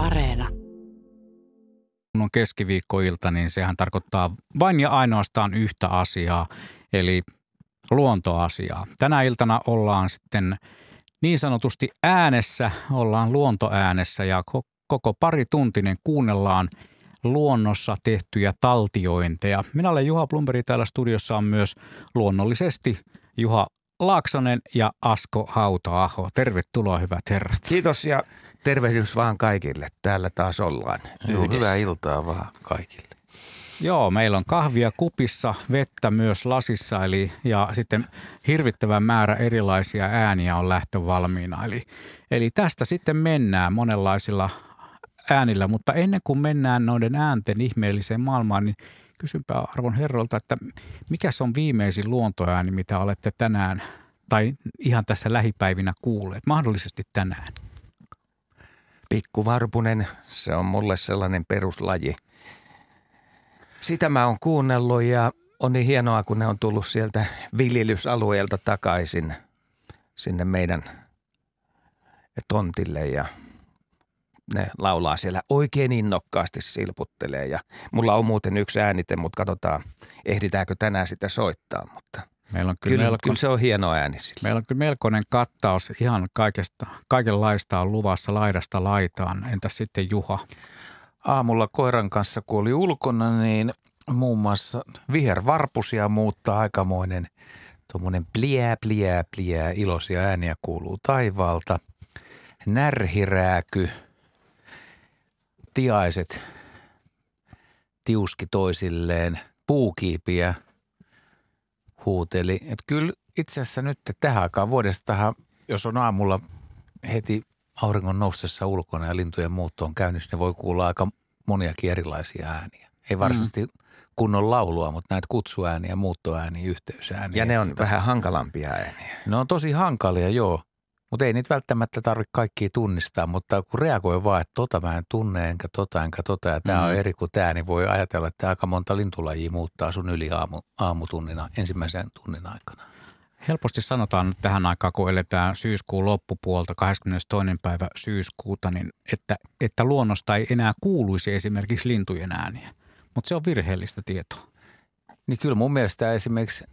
Areena. Kun on keskiviikkoilta, niin sehän tarkoittaa vain ja ainoastaan yhtä asiaa, eli luontoasiaa. Tänä iltana ollaan sitten niin sanotusti äänessä, ollaan luontoäänessä ja koko pari tuntinen kuunnellaan luonnossa tehtyjä taltiointeja. Minä olen Juha Plumberi, täällä studiossa on myös luonnollisesti Juha Laaksonen ja Asko Hauta-aho. Tervetuloa hyvät herrat. Kiitos ja tervehdys vaan kaikille. Täällä taas ollaan Joo, hyvää iltaa vaan kaikille. Joo, meillä on kahvia kupissa, vettä myös lasissa eli, ja sitten hirvittävä määrä erilaisia ääniä on lähtövalmiina. Eli, eli tästä sitten mennään monenlaisilla äänillä, mutta ennen kuin mennään noiden äänten ihmeelliseen maailmaan, niin kysynpä arvon herrolta, että mikä on viimeisin luontoääni, mitä olette tänään tai ihan tässä lähipäivinä kuulleet, mahdollisesti tänään? Pikkuvarpunen, se on mulle sellainen peruslaji. Sitä mä oon kuunnellut ja on niin hienoa, kun ne on tullut sieltä viljelysalueelta takaisin sinne meidän tontille ja ne laulaa siellä oikein innokkaasti silputtelee. Ja mulla on muuten yksi äänite, mutta katsotaan, ehditäänkö tänään sitä soittaa. Mutta Meillä on kyllä, kyllä, melko, kyllä se on hieno ääni sillä. Meillä on kyllä melkoinen kattaus. Ihan kaikesta, kaikenlaista on luvassa laidasta laitaan. Entäs sitten Juha? Aamulla koiran kanssa, kun oli ulkona, niin muun muassa vihervarpusia muuttaa aikamoinen tuommoinen pliää, pliää, pliää, iloisia ääniä kuuluu taivaalta. Närhirääky – tiaiset tiuski toisilleen, puukiipiä huuteli. Että kyllä itse asiassa nyt tähän aikaan vuodesta, jos on aamulla heti auringon noustessa ulkona ja lintujen muutto on käynnissä, niin voi kuulla aika moniakin erilaisia ääniä. Ei varsinaisesti mm. kunnon laulua, mutta näitä kutsuääniä, muuttoääniä, yhteysääniä. Ja ne on vähän hankalampia ääniä. Ne on tosi hankalia, joo. Mutta ei niitä välttämättä tarvitse kaikkia tunnistaa, mutta kun reagoi vaan, että tota mä en tunne, enkä tota, enkä tota, ja tämä mm. on eri kuin tämä, niin voi ajatella, että aika monta lintulajia muuttaa sun yli aamu, aamutunnina, ensimmäisen tunnin aikana. Helposti sanotaan nyt tähän aikaan, kun eletään syyskuun loppupuolta, 22. päivä syyskuuta, niin että, että luonnosta ei enää kuuluisi esimerkiksi lintujen ääniä. Mutta se on virheellistä tietoa. Niin kyllä mun mielestä esimerkiksi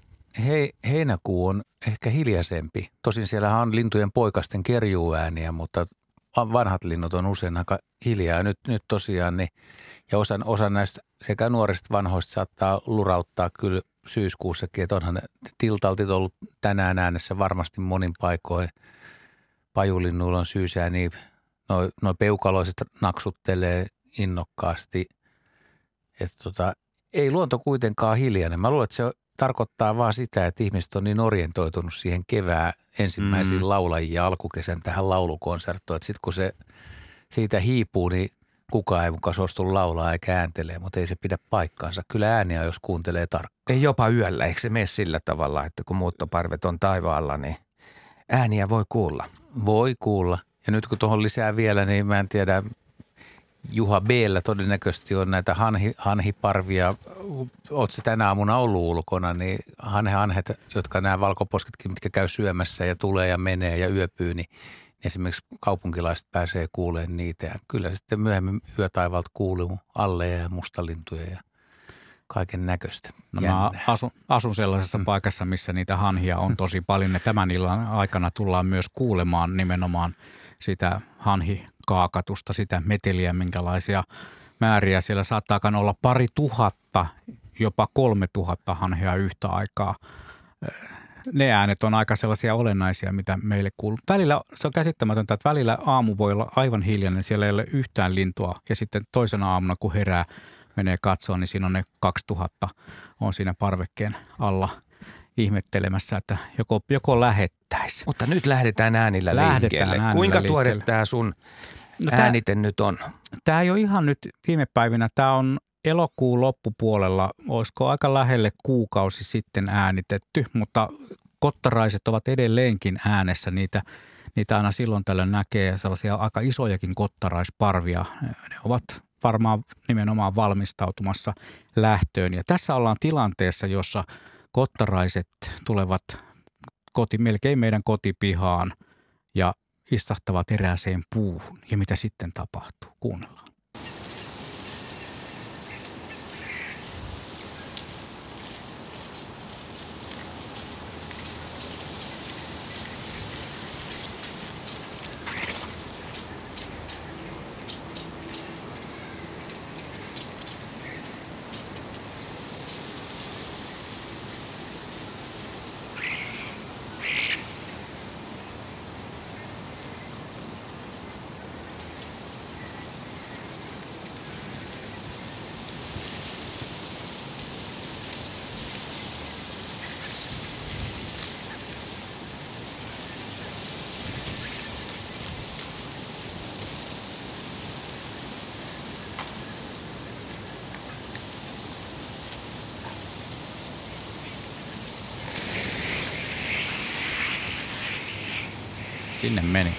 he, heinäkuu on ehkä hiljaisempi. Tosin siellä on lintujen poikasten kerjuääniä, mutta vanhat linnut on usein aika hiljaa. Nyt, nyt tosiaan, niin, ja osa, osa näistä sekä nuorista vanhoista saattaa lurauttaa kyllä syyskuussakin, että onhan tiltaltit ollut tänään äänessä varmasti monin paikoin. Pajulinnuilla on syysääni, noin noi peukaloiset naksuttelee innokkaasti. Että tota, ei luonto kuitenkaan hiljainen. Mä luulen, että se tarkoittaa vaan sitä, että ihmiset on niin orientoitunut siihen kevään ensimmäisiin mm. laulajia ja alkukesän tähän laulukonserttoon, että sitten kun se siitä hiipuu, niin kukaan ei mukaan suostu laulaa eikä ääntelee, mutta ei se pidä paikkaansa. Kyllä ääniä, jos kuuntelee tarkkaan. Ei jopa yöllä, eikö se mene sillä tavalla, että kun muuttoparvet on taivaalla, niin ääniä voi kuulla? Voi kuulla. Ja nyt kun tuohon lisää vielä, niin mä en tiedä, Juha b todennäköisesti on näitä hanhi, hanhiparvia. Oletko tänä aamuna ollut ulkona, niin hanhe, hanhet, jotka nämä valkoposketkin, mitkä käy syömässä ja tulee ja menee ja yöpyy, niin esimerkiksi kaupunkilaiset pääsee kuulemaan niitä. Ja kyllä sitten myöhemmin yötaivalta kuuluu alle ja mustalintuja ja kaiken näköistä. No mä asun, asun sellaisessa mm. paikassa, missä niitä hanhia on tosi paljon. Ja tämän illan aikana tullaan myös kuulemaan nimenomaan sitä hanhi kaakatusta, sitä meteliä, minkälaisia määriä. Siellä saattaa olla pari tuhatta, jopa kolme tuhatta hanhea yhtä aikaa. Ne äänet on aika sellaisia olennaisia, mitä meille kuuluu. Välillä se on käsittämätöntä, että välillä aamu voi olla aivan hiljainen, siellä ei ole yhtään lintua. Ja sitten toisena aamuna, kun herää, menee katsoa, niin siinä on ne 2000 on siinä parvekkeen alla ihmettelemässä, että joko, joko lähettäisi. Mutta nyt lähdetään äänillä lähdetään liikkeelle. Äänillä Kuinka tuore tämä sun no äänite tämä, nyt on? Tämä ei ole ihan nyt viime päivinä. Tämä on elokuun loppupuolella, olisiko aika lähelle kuukausi sitten äänitetty, mutta kottaraiset ovat edelleenkin äänessä. Niitä, niitä aina silloin tällöin näkee sellaisia aika isojakin kottaraisparvia. Ne ovat varmaan nimenomaan valmistautumassa lähtöön. Ja tässä ollaan tilanteessa, jossa kottaraiset tulevat koti, melkein meidän kotipihaan ja istahtavat erääseen puuhun ja mitä sitten tapahtuu. Kuunnellaan. Sinne meni.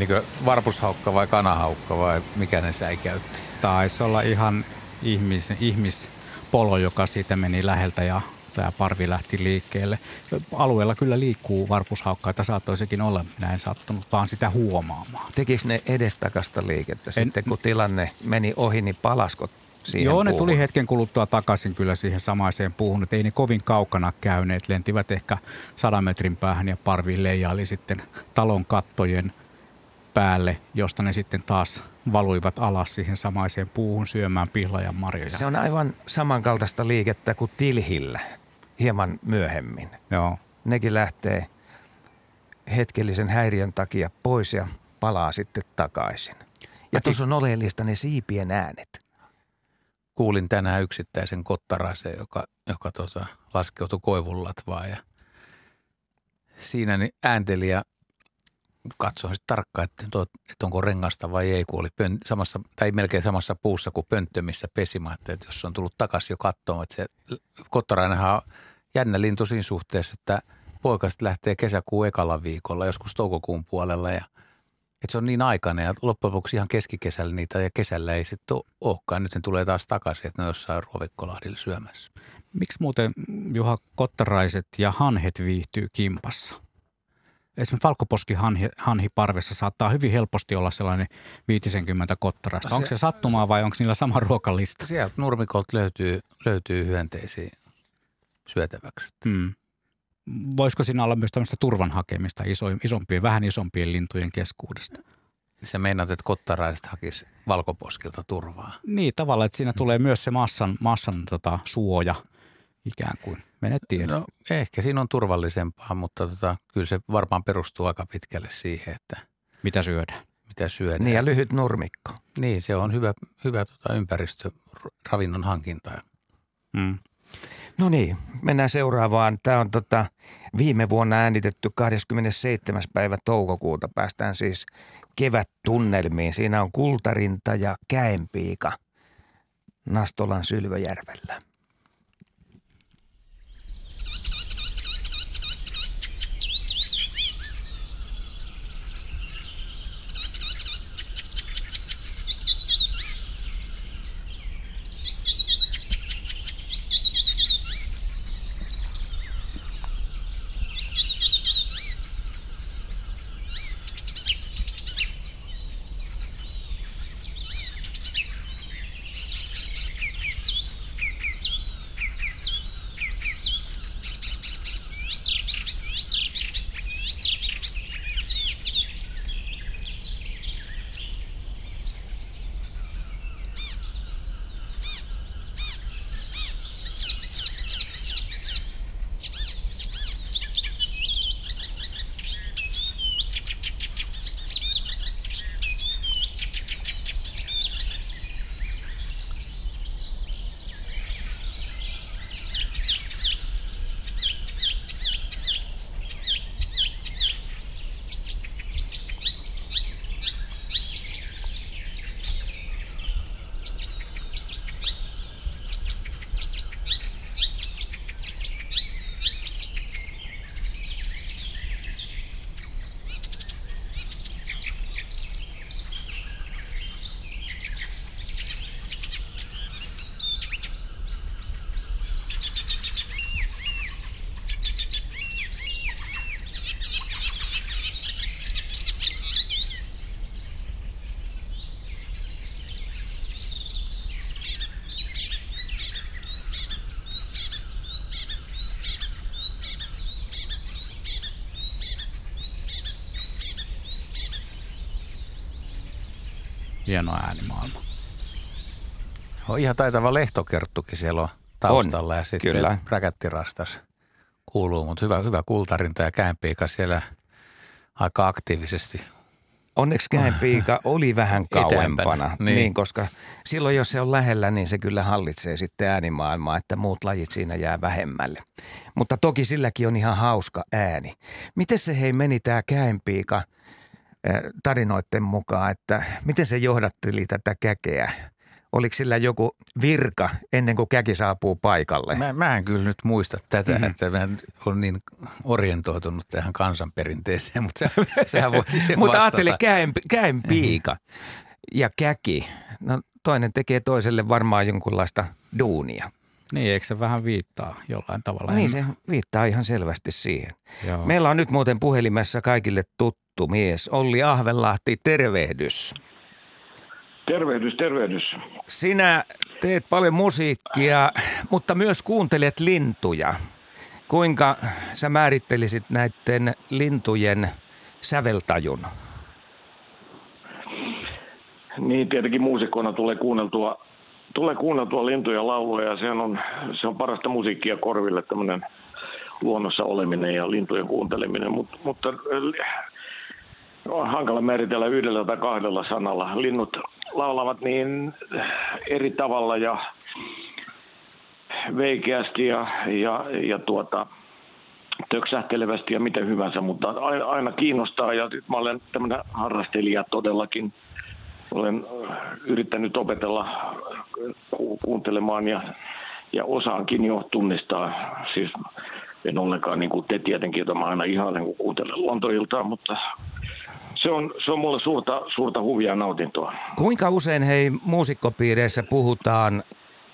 Menikö varpushaukka vai kanahaukka vai mikä ne säikäytti? Taisi olla ihan ihmis, ihmispolo, joka siitä meni läheltä ja tämä parvi lähti liikkeelle. Alueella kyllä liikkuu varpushaukka, että saattoi sekin olla näin sattunut, vaan sitä huomaamaan. Tekis ne edestakasta liikettä en, sitten, kun tilanne meni ohi, niin palaskot siihen Joo, puuhun. ne tuli hetken kuluttua takaisin kyllä siihen samaiseen puuhun. Että ei ne kovin kaukana käyneet. Lentivät ehkä sadan metrin päähän ja parvi leijaili sitten talon kattojen päälle, josta ne sitten taas valuivat alas siihen samaiseen puuhun syömään pihlajan marjoja. Se on aivan samankaltaista liikettä kuin tilhillä hieman myöhemmin. Joo. Nekin lähtee hetkellisen häiriön takia pois ja palaa sitten takaisin. Ja tuossa on oleellista ne siipien äänet kuulin tänään yksittäisen kottaraisen, joka, joka tota, laskeutui koivun latvaan ja siinä niin äänteli ja katsoin sitten tarkkaan, että, että onko rengasta vai ei, kun oli pön, samassa, tai melkein samassa puussa kuin pönttö, missä pesimä, että jos se on tullut takaisin jo katsomaan, että se kottarainenhan on jännä lintu siinä suhteessa, että poikaset lähtee kesäkuun ekalla viikolla, joskus toukokuun puolella ja – että se on niin aikainen ja loppujen lopuksi ihan keskikesällä niitä ja kesällä ei sitten olekaan. Nyt ne tulee taas takaisin, että ne on jossain Ruovikkolahdilla syömässä. Miksi muuten Juha Kottaraiset ja hanhet viihtyy kimpassa? Esimerkiksi valkoposki hanhi, hanhiparvessa saattaa hyvin helposti olla sellainen 50 kottaraista. Se, onko se sattumaa vai onko niillä sama ruokalista? Sieltä nurmikolta löytyy, löytyy hyönteisiä syötäväksi. Hmm voisiko siinä olla myös tämmöistä turvan hakemista iso, isompien, vähän isompien lintujen keskuudesta? Se meinaat, että kottaraiset hakisi valkoposkilta turvaa. Niin, tavallaan, että siinä tulee myös se massan, massan tota, suoja ikään kuin. Menet No ehkä siinä on turvallisempaa, mutta tota, kyllä se varmaan perustuu aika pitkälle siihen, että mitä syödään. Mitä syödään. Niin ja lyhyt nurmikko. Niin, se on hyvä, hyvä tota, ympäristö ravinnon hankintaan. Mm. No niin, mennään seuraavaan. Tämä on tota, viime vuonna äänitetty 27. päivä toukokuuta. Päästään siis kevättunnelmiin. Siinä on kultarinta ja käenpiika Nastolan Sylväjärvellä. Hieno äänimaailma. On ihan taitava lehtokerttukin siellä on taustalla on, ja sitten kyllä. räkättirastas kuuluu, mutta hyvä, hyvä kultarinta ja käänpiika siellä aika aktiivisesti Onneksi käenpiika oli vähän kauempana, niin. niin, koska silloin jos se on lähellä, niin se kyllä hallitsee sitten äänimaailmaa, että muut lajit siinä jää vähemmälle. Mutta toki silläkin on ihan hauska ääni. Miten se hei meni tämä käenpiika tarinoiden mukaan, että miten se johdatteli tätä käkeä? Oliko sillä joku virka ennen kuin käki saapuu paikalle? Mä, mä en kyllä nyt muista tätä, mm-hmm. että mä olen niin orientoitunut tähän kansanperinteeseen, mutta se, sehän voi Mutta ajattele käen, käen piika ja käki. No toinen tekee toiselle varmaan jonkunlaista duunia. Niin, eikö se vähän viittaa jollain tavalla? Niin, se viittaa ihan selvästi siihen. Joo. Meillä on nyt muuten puhelimessa kaikille tuttu mies, Olli Ahvenlahti, tervehdys. Tervehdys, tervehdys. Sinä teet paljon musiikkia, mutta myös kuuntelet lintuja. Kuinka sä määrittelisit näiden lintujen säveltajun? Niin, tietenkin muusikkona tulee kuunneltua, tulee kuunneltua lintuja lauluja ja se on, se on parasta musiikkia korville tämmöinen luonnossa oleminen ja lintujen kuunteleminen, Mut, mutta on hankala määritellä yhdellä tai kahdella sanalla. Linnut laulavat niin eri tavalla ja veikeästi ja, ja, ja tuota, töksähtelevästi ja miten hyvänsä, mutta aina kiinnostaa ja mä olen tämmöinen harrastelija todellakin. Olen yrittänyt opetella kuuntelemaan ja, ja osaankin jo tunnistaa, siis en ollenkaan niin kuin te tietenkin, jota mä aina ihailen, kun kuuntelen luontoiltaa, mutta se on, se on mulle suurta, suurta huvia nautintoa. Kuinka usein hei muusikkopiireissä puhutaan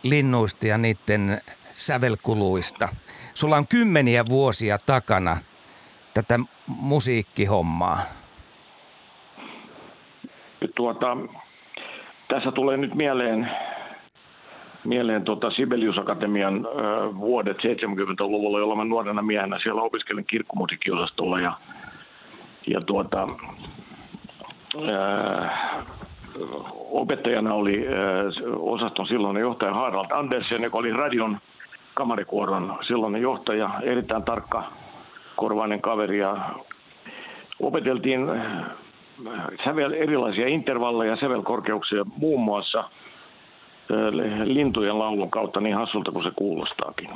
linnuista ja niiden sävelkuluista? Sulla on kymmeniä vuosia takana tätä musiikkihommaa. Tuota, tässä tulee nyt mieleen, mieleen tuota Sibelius Akatemian ö, vuodet 70-luvulla, jolloin mä nuorena miehenä siellä opiskelin kirkkomusiikkiosastolla ja, ja tuota, opettajana oli osaston silloinen johtaja Harald Andersen, joka oli radion kamarikuoron silloinen johtaja, erittäin tarkka korvainen kaveri ja opeteltiin sävel, erilaisia intervalleja, sävelkorkeuksia muun muassa lintujen laulun kautta niin hassulta kuin se kuulostaakin.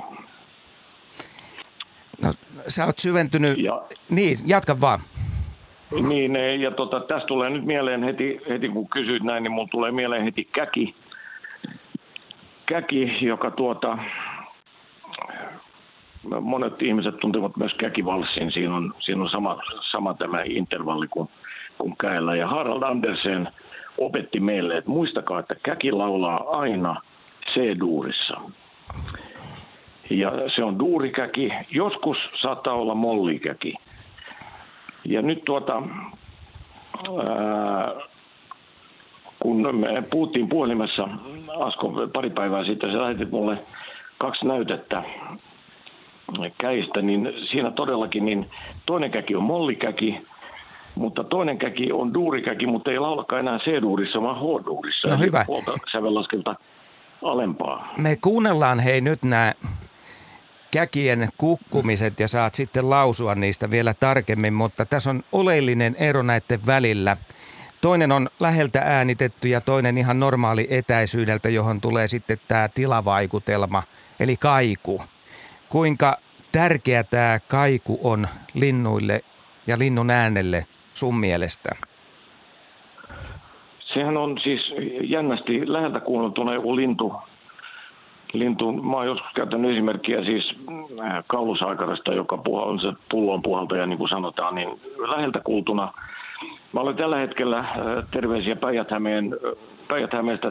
No, sä oot syventynyt, ja, niin jatka vaan. Niin, ja tota, tästä tulee nyt mieleen heti, heti kun kysyit näin, niin mulla tulee mieleen heti käki, käki joka tuota, monet ihmiset tuntevat myös käkivalssin. Siinä on, siinä on sama, sama tämä intervalli kuin, kuin käellä. Ja Harald Andersen opetti meille, että muistakaa, että käki laulaa aina C-duurissa. Ja se on duurikäki. Joskus saattaa olla mollikäki. Ja nyt tuota, ää, kun me puhuttiin puhelimessa Asko pari päivää sitten, se lähetti mulle kaksi näytettä käistä, niin siinä todellakin niin toinen käki on mollikäki, mutta toinen käki on duurikäki, mutta ei laulakaan enää C-duurissa, vaan H-duurissa. No hyvä. sävellaskelta alempaa. Me kuunnellaan hei nyt nämä käkien kukkumiset ja saat sitten lausua niistä vielä tarkemmin, mutta tässä on oleellinen ero näiden välillä. Toinen on läheltä äänitetty ja toinen ihan normaali etäisyydeltä, johon tulee sitten tämä tilavaikutelma, eli kaiku. Kuinka tärkeä tämä kaiku on linnuille ja linnun äänelle sun mielestä? Sehän on siis jännästi läheltä kuunneltuna joku lintu lintu, mä oon joskus käyttänyt esimerkkiä siis äh, kaulusaikarasta, joka on se pullon puhaltaja, niin kuin sanotaan, niin läheltä kuultuna. Mä olen tällä hetkellä äh, terveisiä Päijät-Hämeen,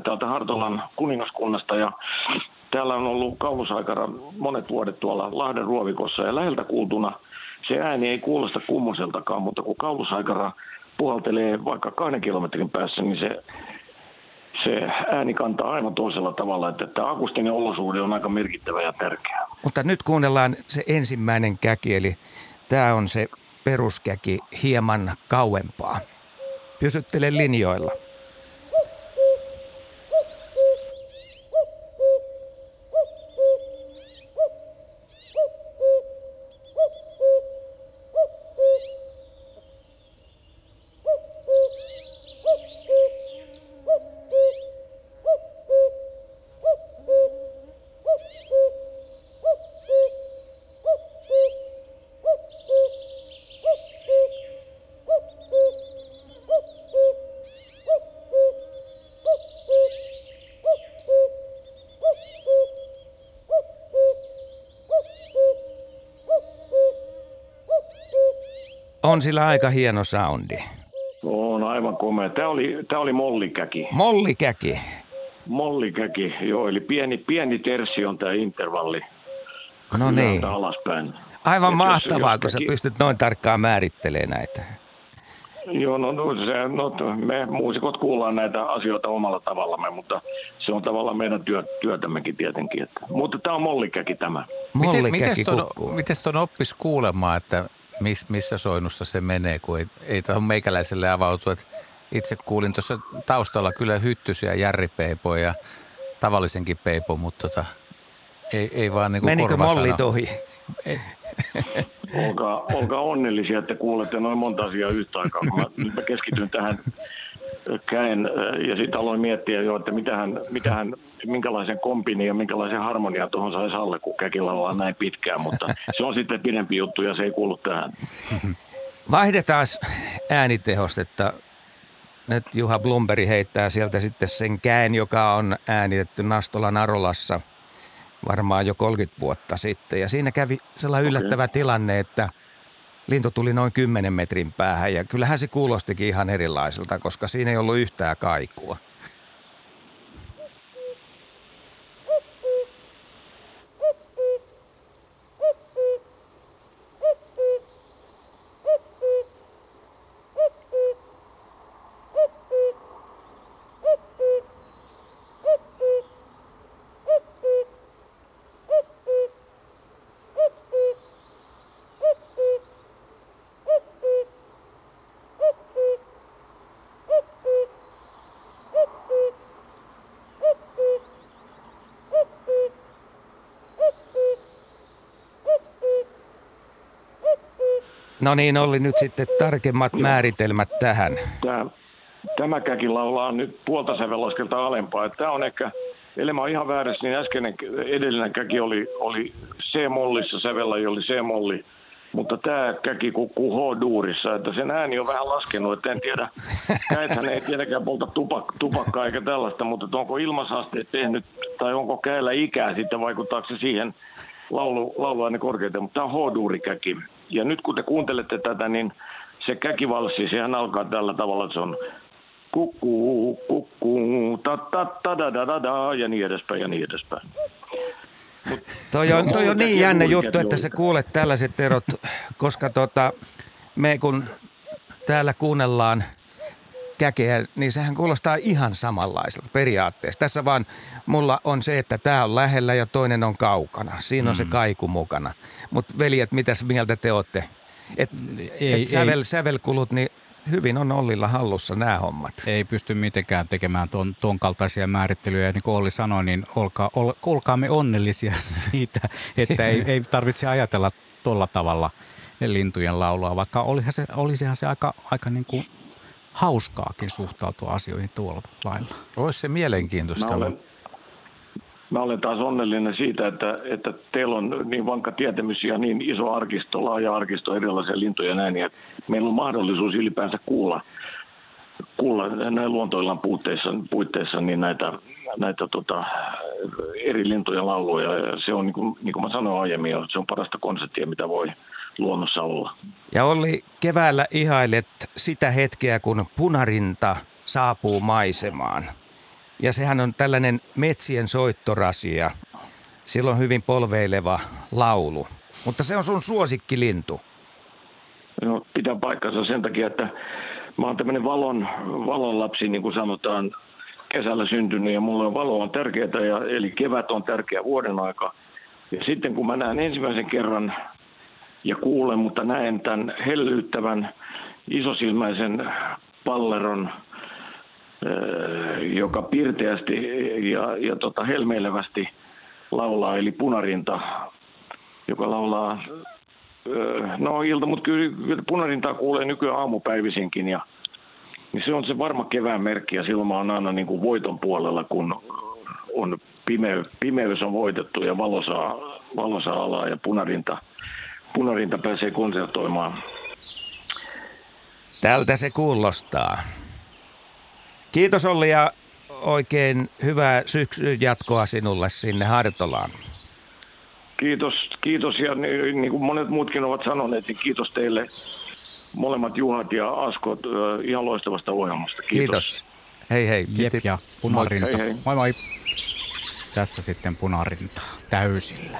täältä Hartolan kuningaskunnasta ja täällä on ollut kaulusaikara monet vuodet tuolla Lahden ruovikossa ja läheltä kuultuna se ääni ei kuulosta kummoseltakaan, mutta kun kaulusaikara puhaltelee vaikka kahden kilometrin päässä, niin se se ääni kantaa aivan toisella tavalla, että tämä akustinen olosuhde on aika merkittävä ja tärkeä. Mutta nyt kuunnellaan se ensimmäinen käki, eli tämä on se peruskäki hieman kauempaa. Pysyttele linjoilla. On sillä aika hieno soundi. On aivan komea. Tämä oli, tämä oli mollikäki. Mollikäki. Mollikäki, joo. Eli pieni, pieni terssi on tämä intervalli. No niin. alaspäin. Aivan Et mahtavaa, jos, kun sä pystyt noin tarkkaan määrittelemään näitä. Joo, no, no, se, no me muusikot kuullaan näitä asioita omalla tavallamme, mutta se on tavallaan meidän työ, työtämmekin tietenkin. Että, mutta tämä on mollikäki tämä. Mollikäki miten, miten ton oppisi kuulemaan, että miss, missä soinnussa se menee, kun ei, ei tuohon meikäläiselle avautu. Että itse kuulin tuossa taustalla kyllä hyttysiä järripeipoja ja tavallisenkin peipo, mutta tota, ei, ei vaan niin kuin Menikö mollit ohi? olkaa, olkaa onnellisia, että kuulette noin monta asiaa yhtä aikaa. Mä, nyt mä keskityn tähän käen ja sitten aloin miettiä jo, että mitähän, mitähän, minkälaisen kompini ja minkälaisen harmonia tuohon saisi alle, kun käkillä ollaan näin pitkään, mutta se on sitten pidempi juttu ja se ei kuulu tähän. Vaihdetaan äänitehostetta. Nyt Juha Blumberi heittää sieltä sitten sen käen, joka on äänitetty Nastolan Arolassa varmaan jo 30 vuotta sitten. Ja siinä kävi sellainen yllättävä okay. tilanne, että lintu tuli noin 10 metrin päähän ja kyllähän se kuulostikin ihan erilaiselta, koska siinä ei ollut yhtään kaikua. No niin, oli nyt sitten tarkemmat määritelmät tähän. Tämä, tämä käki laulaa nyt puolta sävelaskelta alempaa. Tämä on ehkä, ellei mä ihan väärässä, niin äskeinen edellinen käki oli, oli C-mollissa, sävellä oli C-molli. Mutta tämä käki kukkuu H-duurissa, että sen ääni on vähän laskenut, että en tiedä, käethän ei tietenkään polta tupak, tupakkaa eikä tällaista, mutta onko ilmasasteet tehnyt, tai onko käellä ikää sitten, vaikuttaako se siihen laulu, lauluaine korkeita, mutta tämä on H-duurikäki. Ja nyt kun te kuuntelette tätä, niin se käkivalssi, sehän alkaa tällä tavalla, että se on kukkuu, kukkuu, ta ta ta da da da da ja niin edespäin ja niin edespäin. Mut, toi on, toi on niin jännä juttu, että sä kuulet tällaiset erot, koska tota, me kun täällä kuunnellaan – käkeä, niin sehän kuulostaa ihan samanlaiselta periaatteessa. Tässä vaan mulla on se, että tämä on lähellä ja toinen on kaukana. Siinä on mm. se kaiku mukana. Mutta veljet, mitäs mieltä te olette? Et, ei, et sävel, ei. sävelkulut, niin hyvin on Ollilla hallussa nämä hommat. Ei pysty mitenkään tekemään ton, ton kaltaisia määrittelyjä. Ja niin kuin Olli sanoi, niin olkaa, ol, olkaamme onnellisia siitä, että ei, ei tarvitse ajatella tuolla tavalla lintujen laulua, vaikka olihan se, olisihan se aika, aika niin kuin hauskaakin suhtautua asioihin tuolla lailla. Olisi se mielenkiintoista. Mä olen, mä olen taas onnellinen siitä, että, että teillä on niin vankka tietämys ja niin iso arkisto, laaja arkisto erilaisia lintuja näin, ja meillä on mahdollisuus ylipäänsä kuulla, kuulla näin luontoillan puitteissa, puitteissa niin näitä, näitä tota, eri lintujen lauluja. Ja se on, niin kuin, niin kuin mä sanoin aiemmin, se on parasta konseptia, mitä voi, luonnossa olla. Ja Olli, keväällä ihailet sitä hetkeä, kun punarinta saapuu maisemaan. Ja sehän on tällainen metsien soittorasia. Silloin hyvin polveileva laulu. Mutta se on sun suosikkilintu. No, pitää paikkansa sen takia, että mä oon tämmöinen valon, valon lapsi, niin kuin sanotaan, kesällä syntynyt ja mulle on valo on tärkeää, ja, eli kevät on tärkeä vuoden aika. Ja sitten kun mä näen ensimmäisen kerran ja kuulen, mutta näen tämän hellyyttävän isosilmäisen palleron, joka pirteästi ja, ja tota helmeilevästi laulaa, eli punarinta, joka laulaa, no ilta, mutta kyllä, punarintaa kuulee nykyään aamupäivisinkin ja niin se on se varma kevään merkki ja silloin mä oon aina niin kuin voiton puolella, kun on pime, pimeys on voitettu ja valo saa, valo saa alaa ja punarinta – punarinta pääsee konsertoimaan. Tältä se kuulostaa. Kiitos Olli ja oikein hyvää syksyn jatkoa sinulle sinne Hartolaan. Kiitos, kiitos ja niin, niin kuin monet muutkin ovat sanoneet, niin kiitos teille molemmat Juhat ja Askot ihan loistavasta ohjelmasta. Kiitos. Kiitos. Hei hei. Jep ja punarinta. Moi, hei, hei. moi moi. Tässä sitten punarinta täysillä.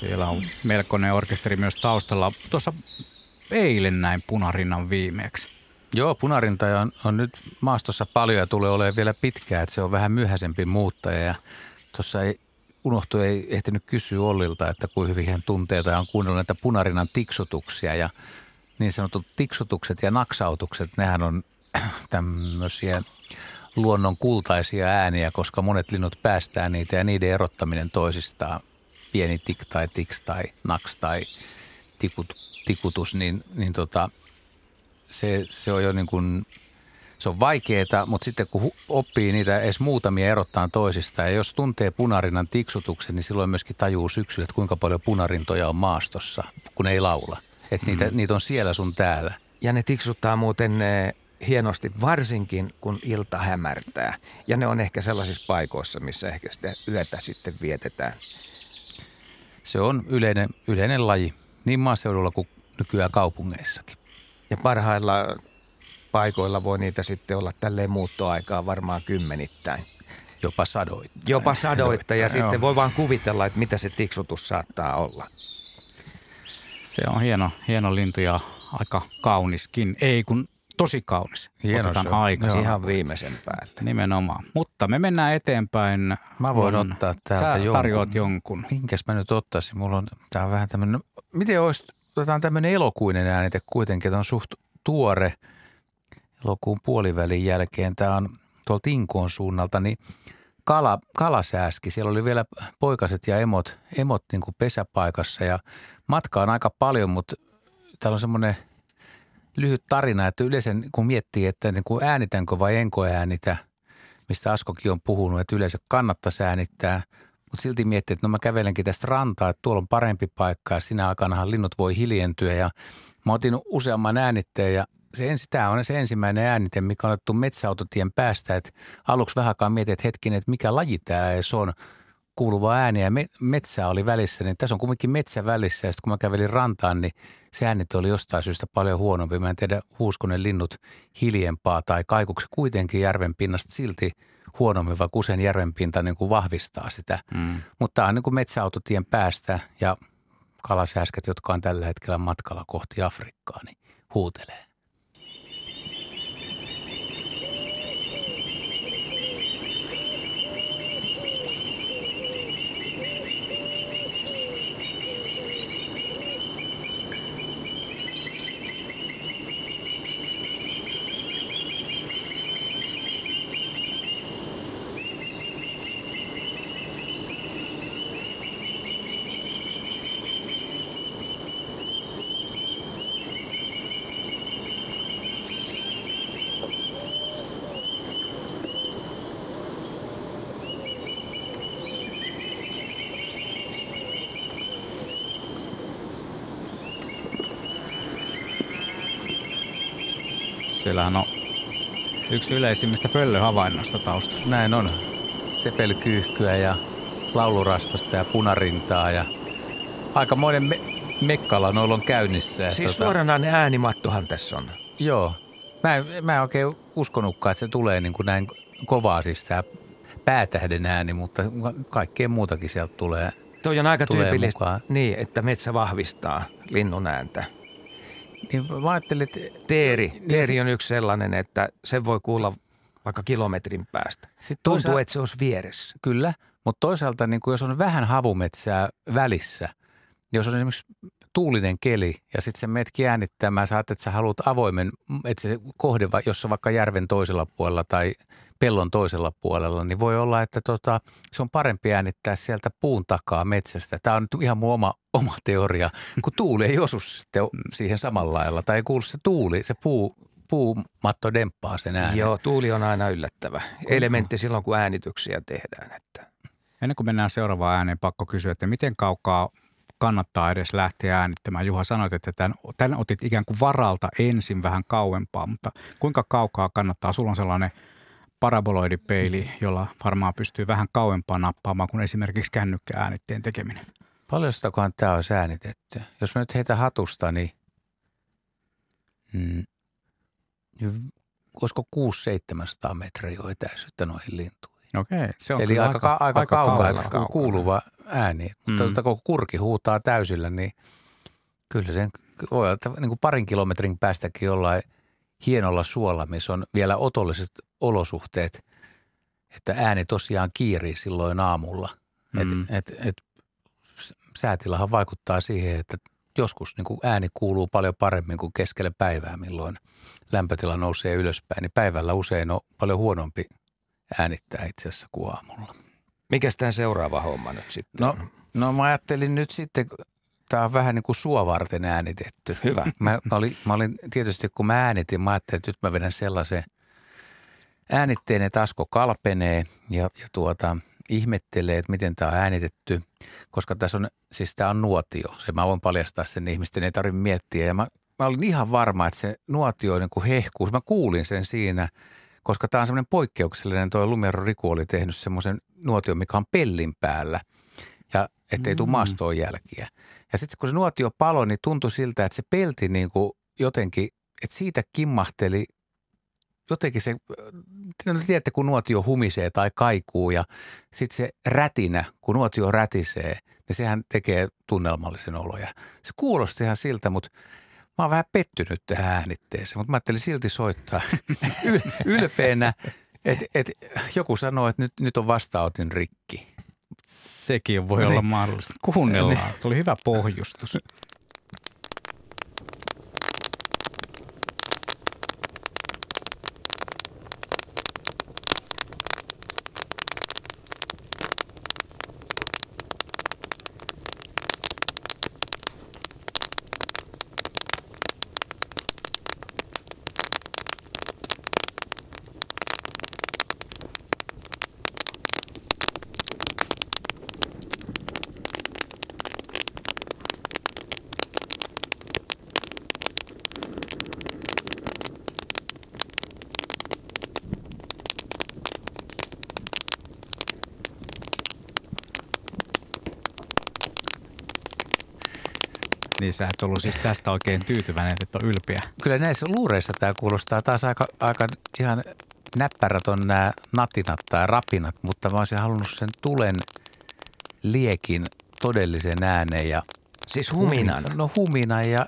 Siellä on melkoinen orkesteri myös taustalla. Tuossa eilen näin punarinnan viimeeksi. Joo, punarinta on, on nyt maastossa paljon ja tulee olemaan vielä pitkään, että se on vähän myöhäisempi muuttaja. Ja tuossa ei unohtu, ei ehtinyt kysyä Ollilta, että kuinka hyvin hän tuntee tai on kuunnellut näitä punarinnan tiksutuksia. Ja niin sanotut tiksutukset ja naksautukset, nehän on tämmöisiä luonnon kultaisia ääniä, koska monet linnut päästää niitä ja niiden erottaminen toisistaan pieni tik tai tiks tai naks tai tikut, tikutus, niin, niin tota, se, se on jo niin kuin, se on vaikeaa, mutta sitten kun oppii niitä edes muutamia erottaa toisista ja jos tuntee punarinnan tiksutuksen, niin silloin myöskin tajuu syksyllä, että kuinka paljon punarintoja on maastossa, kun ei laula. Että niitä, mm. niitä on siellä sun täällä. Ja ne tiksuttaa muuten eh, hienosti, varsinkin kun ilta hämärtää. Ja ne on ehkä sellaisissa paikoissa, missä ehkä sitä yötä sitten vietetään se on yleinen, yleinen laji niin maaseudulla kuin nykyään kaupungeissakin. Ja parhailla paikoilla voi niitä sitten olla tälleen muuttoaikaa varmaan kymmenittäin. Jopa sadoittain. Jopa sadoittain ja sitten voi vaan kuvitella, että mitä se tiksutus saattaa olla. Se on hieno, hieno lintu ja aika kauniskin. Ei kun tosi kaunis. Hieno Otetaan se aika. Joo. Ihan viimeisen päälle. Nimenomaan. Mutta me mennään eteenpäin. Mä voin on, ottaa täältä Sä jonkun. tarjoat jonkun. Minkäs mä nyt ottaisin? Mulla on, tää on vähän tämmönen, miten olisi, otetaan tämmöinen elokuinen äänite kuitenkin, että on suht tuore elokuun puolivälin jälkeen. Tämä on tuolta Inkoon suunnalta, niin kala, kalasääski. Siellä oli vielä poikaset ja emot, emot niin kuin pesäpaikassa ja matkaa on aika paljon, mutta täällä on semmoinen – lyhyt tarina, että yleensä kun miettii, että niin kuin äänitänkö vai enko äänitä, mistä Askokin on puhunut, että yleensä kannattaisi äänittää, mutta silti miettii, että no mä kävelenkin tästä rantaa, että tuolla on parempi paikka ja sinä aikanahan linnut voi hiljentyä ja mä otin useamman äänitteen ja se ensi, tämä on se ensimmäinen äänite, mikä on otettu metsäautotien päästä, että aluksi vähänkaan mietin, että hetkinen, että mikä laji tämä edes on kuuluva ääni ja metsää oli välissä, niin tässä on kuitenkin metsä välissä ja sitten kun mä kävelin rantaan, niin se äänet oli jostain syystä paljon huonompi. Mä en tiedä, huusko ne linnut hiljempaa tai kaikuksi kuitenkin järven pinnasta silti huonommin, vaikka usein järven pinta niin kuin vahvistaa sitä. Mm. Mutta tämä on niin kuin metsäautotien päästä ja kalasääsket, jotka on tällä hetkellä matkalla kohti Afrikkaa, niin huutelee. Siellähän on yksi yleisimmistä pöllöhavainnoista taustalla. Näin on. Sepelkyyhkyä ja laulurastasta ja punarintaa ja aikamoinen me- mekkala noilla on käynnissä. Siis tota... suoranainen äänimattohan tässä on. Joo. Mä en, mä en oikein uskonutkaan, että se tulee niin kuin näin kovaa siis tämä päätähden ääni, mutta kaikkea muutakin sieltä tulee Toi on aika tyypillistä mukaan. niin, että metsä vahvistaa linnun ääntä. Niin mä ajattelin, että... Teeri. Niin teeri on yksi sellainen, että se voi kuulla vaikka kilometrin päästä. Sitten Tuntuu, toisa... että se olisi vieressä. Kyllä, mutta toisaalta niin kuin jos on vähän havumetsää välissä, niin jos on esimerkiksi tuulinen keli ja sitten se metki äänittämään, sä että sä haluat avoimen, että se kohde, jos on vaikka järven toisella puolella tai pellon toisella puolella, niin voi olla, että tota, se on parempi äänittää sieltä puun takaa metsästä. Tämä on ihan mun oma, oma teoria, kun tuuli ei osu sitten siihen samalla lailla tai ei kuulu se tuuli, se puu, puumatto demppaa sen äänen. Joo, tuuli on aina yllättävä elementti silloin, kun äänityksiä tehdään. Että. Ennen kuin mennään seuraavaan ääneen, pakko kysyä, että miten kaukaa kannattaa edes lähteä äänittämään. Juha sanoit, että tämän, tämän otit ikään kuin varalta ensin vähän kauempaa, mutta kuinka kaukaa kannattaa? Sulla on sellainen paraboloidipeili, jolla varmaan pystyy vähän kauempaa nappaamaan kuin esimerkiksi kännykkääänitteen tekeminen. Paljon sitäkohan tämä on äänitetty? Jos mä nyt heitä hatusta, niin mm, olisiko 600-700 metriä jo etäisyyttä noihin lintuihin. Okei, se on Eli aika, aika, aika, aika kaukaa, että kuuluva ääni. Mm. Mutta kun kurki huutaa täysillä, niin kyllä sen voi olla, että niin kuin parin kilometrin päästäkin jollain hienolla suolla, missä on vielä otolliset olosuhteet, että ääni tosiaan kiirii silloin aamulla. Mm. Et, et, et, säätilahan vaikuttaa siihen, että joskus niin kuin ääni kuuluu paljon paremmin kuin keskelle päivää, milloin lämpötila nousee ylöspäin. Niin päivällä usein on paljon huonompi äänittää itse asiassa kuin aamulla. Mikäs tämä seuraava homma nyt sitten no, No mä ajattelin nyt sitten, tämä on vähän niin kuin sua varten äänitetty. Hyvä. Mä, mä, olin, mä olin tietysti, kun mä äänitin, mä ajattelin, että nyt mä vedän sellaisen äänitteen, että Asko kalpenee ja, ja tuota, ihmettelee, että miten tämä on äänitetty, koska tässä on, siis tämä on nuotio. Se mä voin paljastaa sen ihmisten, ei tarvitse miettiä. Ja mä, mä olin ihan varma, että se nuotio niin kuin hehkuu. Mä kuulin sen siinä, koska tämä on semmoinen poikkeuksellinen. Tuo Lumero Riku oli tehnyt semmoisen nuotion, mikä on pellin päällä ja ettei mm. tule maastoon jälkiä. Ja sitten kun se nuotio paloi, niin tuntui siltä, että se pelti niin kuin jotenkin, että siitä kimmahteli jotenkin se, tiedätte kun nuotio humisee tai kaikuu ja sitten se rätinä, kun nuotio rätisee, niin sehän tekee tunnelmallisen oloja. Se kuulosti ihan siltä, mutta mä oon vähän pettynyt tähän äänitteeseen, mutta mä ajattelin silti soittaa ylpeänä, että et, joku sanoo, että nyt, nyt on vastaanotin rikki. Sekin voi no olla niin. mahdollista. Kuunnellaan. Tuli hyvä pohjustus. Niin sä et ollut siis tästä oikein tyytyväinen, että on ylpeä. Kyllä näissä luureissa tämä kuulostaa taas aika, aika ihan näppärät on nämä natinat tai rapinat, mutta mä olisin halunnut sen tulen liekin todellisen ääneen ja Siis huminan? No huminan ja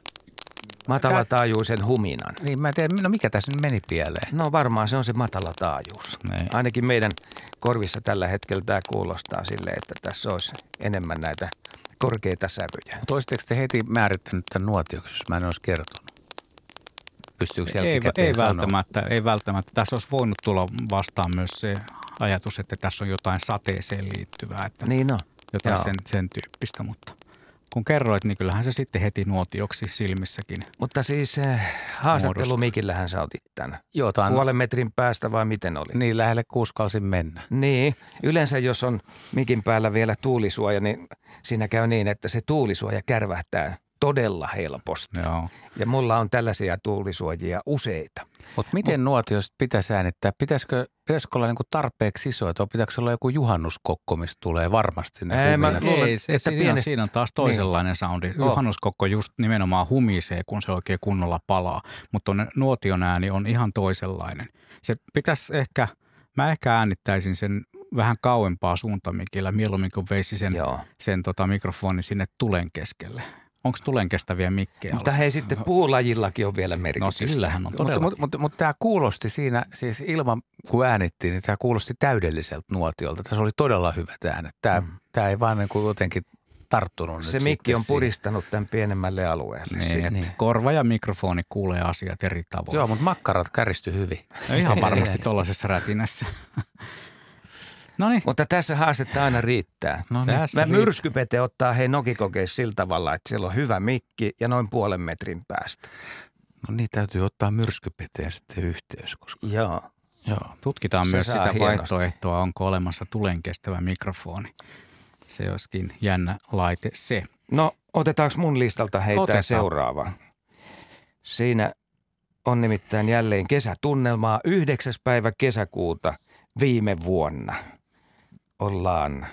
Matala taajuisen huminan. Niin mä tiedän, no mikä tässä nyt meni pieleen? No varmaan se on se matala taajuus. Niin. Ainakin meidän korvissa tällä hetkellä tämä kuulostaa silleen, että tässä olisi enemmän näitä korkeita sävyjä. Mutta olisitteko te heti määrittänyt tämän nuotioksi, jos mä en olisi kertonut? Pystyykö ei, ei välttämättä, ei välttämättä. Tässä olisi voinut tulla vastaan myös se ajatus, että tässä on jotain sateeseen liittyvää. Että niin no. Jotain sen, sen tyyppistä, mutta kun kerroit, niin kyllähän se sitten heti nuotioksi silmissäkin. Mutta siis äh, haastattelu Mikillähän sä otit tämän. Joo, tämän... Puolen metrin päästä vai miten oli? Niin, lähelle kuskalsin mennä. Niin, yleensä jos on Mikin päällä vielä tuulisuoja, niin siinä käy niin, että se tuulisuoja kärvähtää todella helposti. Joo. Ja mulla on tällaisia tuulisuojia useita. Mutta miten Mut, nuotiosta pitäisi äänittää? Pitäisikö, pitäisikö olla niinku tarpeeksi iso, että pitäisikö olla joku juhannuskokko, mistä tulee varmasti ne ei, mä luulen, ei, se, että siinä, pienestä... siinä on taas toisenlainen niin. soundi. Oh. Juhannuskokko just nimenomaan humisee, kun se oikein kunnolla palaa, mutta nuotion ääni on ihan toisenlainen. Se pitäisi ehkä, mä ehkä äänittäisin sen vähän kauempaa suuntamikillä, mieluummin kuin veisi sen, sen tota mikrofonin sinne tulen keskelle. Onko tulen kestäviä mikkejä? Mutta hei sitten puulajillakin on vielä merkitystä. No sillähän on todella. Mutta, mutta, mutta tämä kuulosti siinä, siis ilman kun äänittiin, niin tämä kuulosti täydelliseltä nuotiolta. Tässä oli todella hyvät äänet. Tämä, mm. tämä ei vaan niin kuin jotenkin tarttunut Se mikki on puristanut tämän pienemmälle alueelle. Niin, niin. Korva ja mikrofoni kuulee asiat eri tavoin. Joo, mutta makkarat käristy hyvin. No ihan varmasti tuollaisessa rätinässä. Noniin. Mutta tässä haastetta aina riittää. No Mä myrskypete ottaa hei nokikokeissa sillä tavalla, että siellä on hyvä mikki ja noin puolen metrin päästä. No niin, täytyy ottaa myrskypeteen sitten yhteys. Koska... Joo. Joo. Tutkitaan Se myös sitä hienosti. vaihtoehtoa, onko olemassa tulen kestävä mikrofoni. Se olisikin jännä laite se. No otetaanko mun listalta heitä Otetaan. seuraava. Siinä on nimittäin jälleen kesätunnelmaa 9. päivä kesäkuuta viime vuonna – ollaan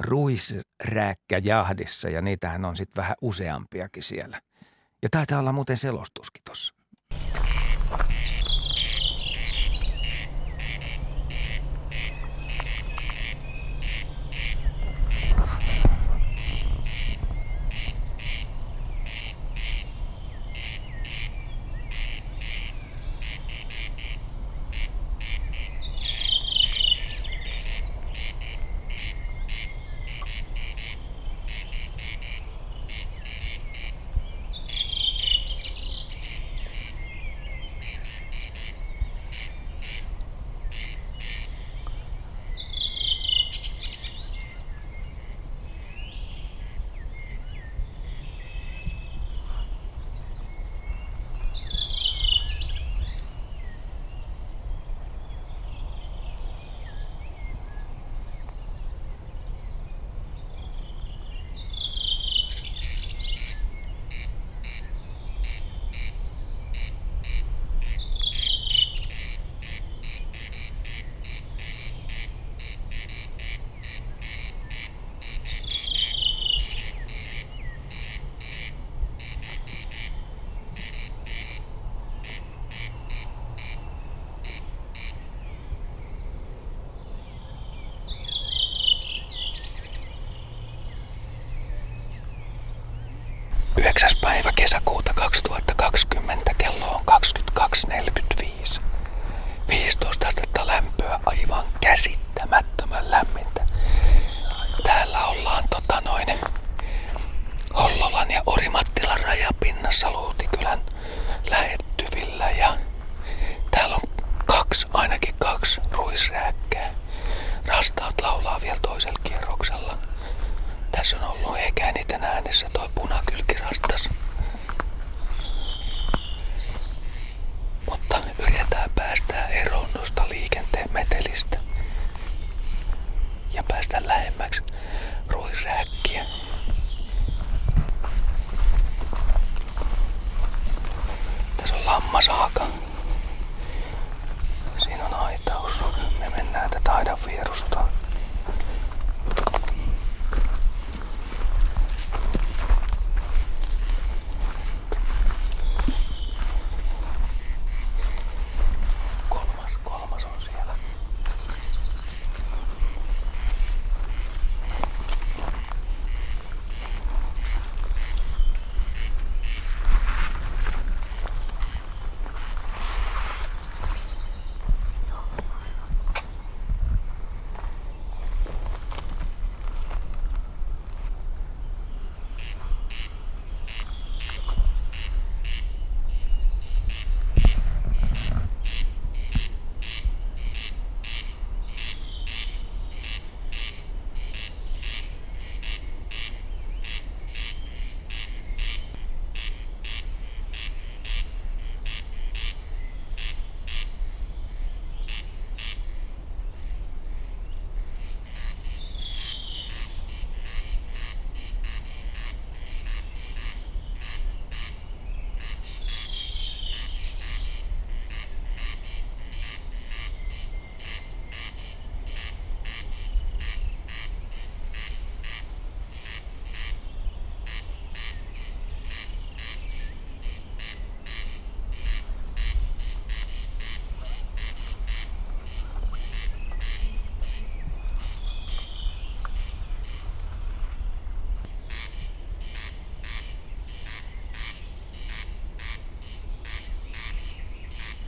ruisrääkkäjahdissa ja niitähän on sitten vähän useampiakin siellä. Ja taitaa olla muuten selostuskin tossa.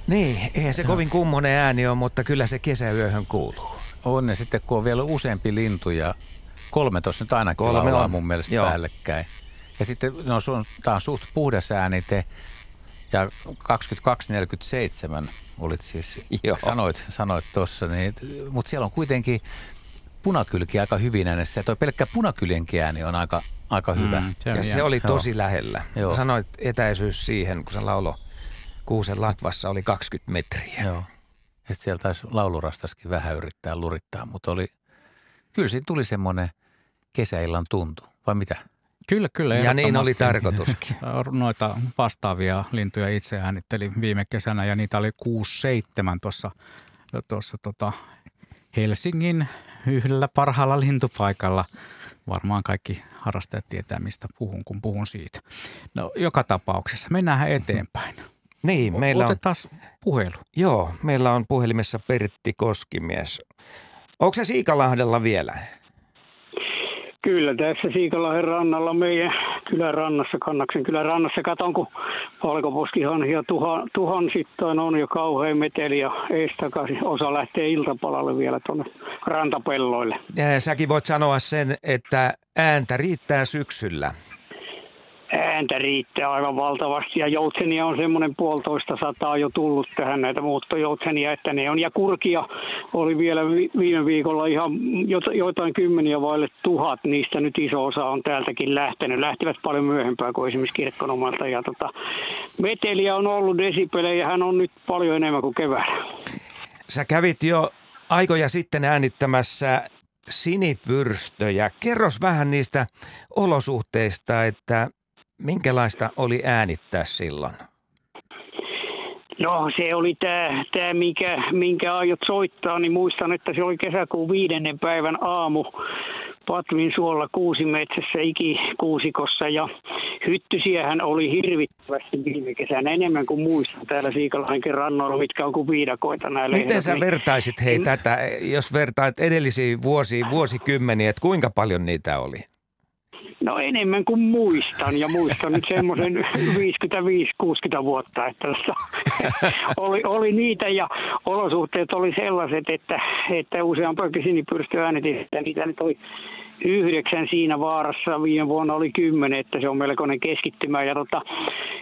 Niin, eihän se kovin kummonen ääni ole, mutta kyllä se kesäyöhön kuuluu. On, ja sitten kun on vielä useampi lintu ja kolme tuossa nyt ainakin Kolme on. mun mielestä Joo. päällekkäin. Ja sitten no, sun, tämä on suht puhdas äänite ja 2247 olit siis, Joo. sanoit, sanoit tuossa, niin, mutta siellä on kuitenkin punakylki aika hyvin äänessä. Ja toi pelkkä punakyljenkin ääni on aika, aika mm, hyvä. Se, ja se oli tosi Joo. lähellä. Joo. Sanoit etäisyys siihen, kun se laulo Kuusen Latvassa oli 20 metriä. Joo. Ja sitten siellä taisi laulurastaskin vähän yrittää lurittaa, mutta oli, kyllä siinä tuli semmoinen kesäillan tuntu, vai mitä? Kyllä, kyllä. Ja niin oli tarkoituskin. Noita vastaavia lintuja itse äänittelin viime kesänä ja niitä oli 6-7 tuossa, tuossa tota Helsingin yhdellä parhaalla lintupaikalla. Varmaan kaikki harrastajat tietää, mistä puhun, kun puhun siitä. No, joka tapauksessa mennään eteenpäin. Niin, meillä Otetaan on... puhelu. Joo, meillä on puhelimessa Pertti Koskimies. Onko se Siikalahdella vielä? Kyllä, tässä Siikalahden rannalla meidän kylän rannassa, Kannaksen kylän rannassa. Katon, kun valkoposkihanhia tuhan, tuhansittain on jo kauhean meteli ja eestakaisin. Osa lähtee iltapalalle vielä tuonne rantapelloille. Ja säkin voit sanoa sen, että ääntä riittää syksyllä ääntä riittää aivan valtavasti ja joutsenia on semmoinen puolitoista sataa jo tullut tähän näitä muuttojoutsenia, että ne on. Ja kurkia oli vielä viime viikolla ihan jotain kymmeniä vaille tuhat, niistä nyt iso osa on täältäkin lähtenyt. Lähtivät paljon myöhempään kuin esimerkiksi kirkkonomalta. Ja tota, meteliä on ollut desipelejä, hän on nyt paljon enemmän kuin keväällä. Sä kävit jo aikoja sitten äänittämässä sinipyrstöjä. Kerros vähän niistä olosuhteista, että Minkälaista oli äänittää silloin? No se oli tämä, tämä minkä, minkä aiot soittaa, niin muistan, että se oli kesäkuun viidennen päivän aamu Patvin suolla kuusimetsässä ikikuusikossa ja hyttysiähän oli hirvittävästi viime kesänä enemmän kuin muistan täällä Siikalahenkin rannoilla, mitkä on kuin viidakoita näillä. Miten sä vertaisit hei tätä, jos vertaat edellisiin vuosiin, vuosikymmeniä, että kuinka paljon niitä oli? No enemmän kuin muistan ja muistan nyt semmoisen 55-60 vuotta, että oli, oli niitä ja olosuhteet oli sellaiset, että, että useampakin sinipyrstö äänetin, että niitä nyt oli yhdeksän siinä vaarassa. Viime vuonna oli kymmenen, että se on melkoinen keskittymä. Ja tota,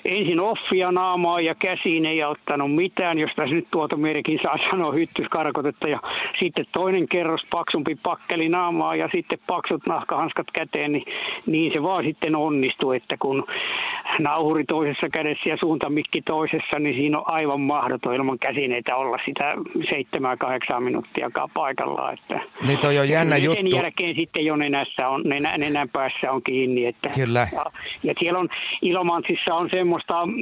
ensin offia naamaa ja käsiin ei ottanut mitään, jos tässä nyt tuota merkin saa sanoa hyttyskarkotetta. Ja sitten toinen kerros paksumpi pakkeli naamaa ja sitten paksut nahkahanskat käteen, niin, niin se vaan sitten onnistui, että kun nauhuri toisessa kädessä ja suuntamikki toisessa, niin siinä on aivan mahdoton ilman käsineitä olla sitä seitsemän kahdeksan minuuttiakaan paikallaan. Että niin toi on jännä juttu. Sen jälkeen sitten jo nenässä on, nenä, nenän päässä on kiinni. Että, Kyllä. Ja, ja siellä on, Ilomantsissa on semmoista mm,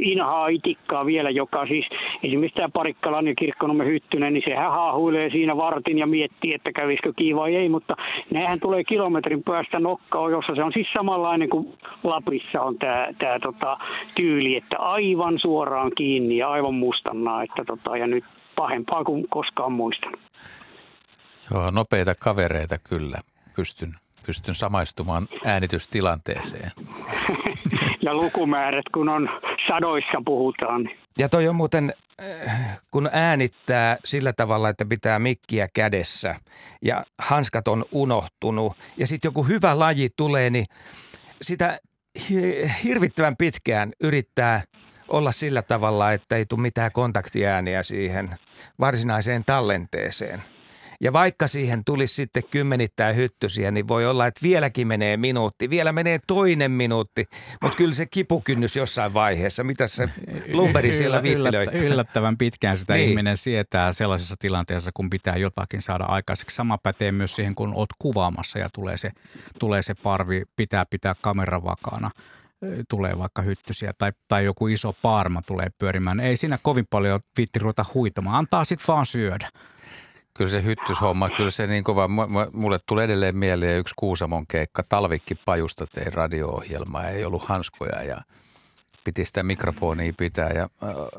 inhaa itikkaa vielä, joka siis esimerkiksi tämä Parikkalan ja Kirkkonomme Hyttynen, niin sehän haahuilee siinä vartin ja miettii, että kävisikö kiinni vai ei, mutta nehän tulee kilometrin päästä nokkaan, jossa se on siis samanlainen kuin Lapissa on tämä, tämä tota, tyyli, että aivan suoraan kiinni ja aivan mustannaa, että tota, ja nyt pahempaa kuin koskaan muistan. Joo, nopeita kavereita kyllä pystyn, pystyn samaistumaan äänitystilanteeseen. ja lukumäärät, kun on sadoissa puhutaan. Ja toi on muuten, äh, kun äänittää sillä tavalla, että pitää mikkiä kädessä ja hanskat on unohtunut ja sitten joku hyvä laji tulee, niin sitä hirvittävän pitkään yrittää olla sillä tavalla, että ei tule mitään kontaktiääniä siihen varsinaiseen tallenteeseen – ja vaikka siihen tulisi sitten kymmenittäin hyttysiä, niin voi olla, että vieläkin menee minuutti, vielä menee toinen minuutti, mutta kyllä se kipukynnys jossain vaiheessa. Mitä se Lumberi siellä viittilöi? Yllättävän pitkään sitä niin. ihminen sietää sellaisessa tilanteessa, kun pitää jotakin saada aikaiseksi. Sama pätee myös siihen, kun olet kuvaamassa ja tulee se, tulee se parvi, pitää pitää kamera vakaana tulee vaikka hyttysiä tai, tai joku iso paarma tulee pyörimään. Ei siinä kovin paljon viitti ruveta huitamaan, antaa sitten vaan syödä kyllä se hyttyshomma, kyllä se niin kova, mulle tulee edelleen mieleen yksi Kuusamon keikka, talvikki pajusta tein radio-ohjelmaa, ei ollut hanskoja ja piti sitä mikrofonia pitää ja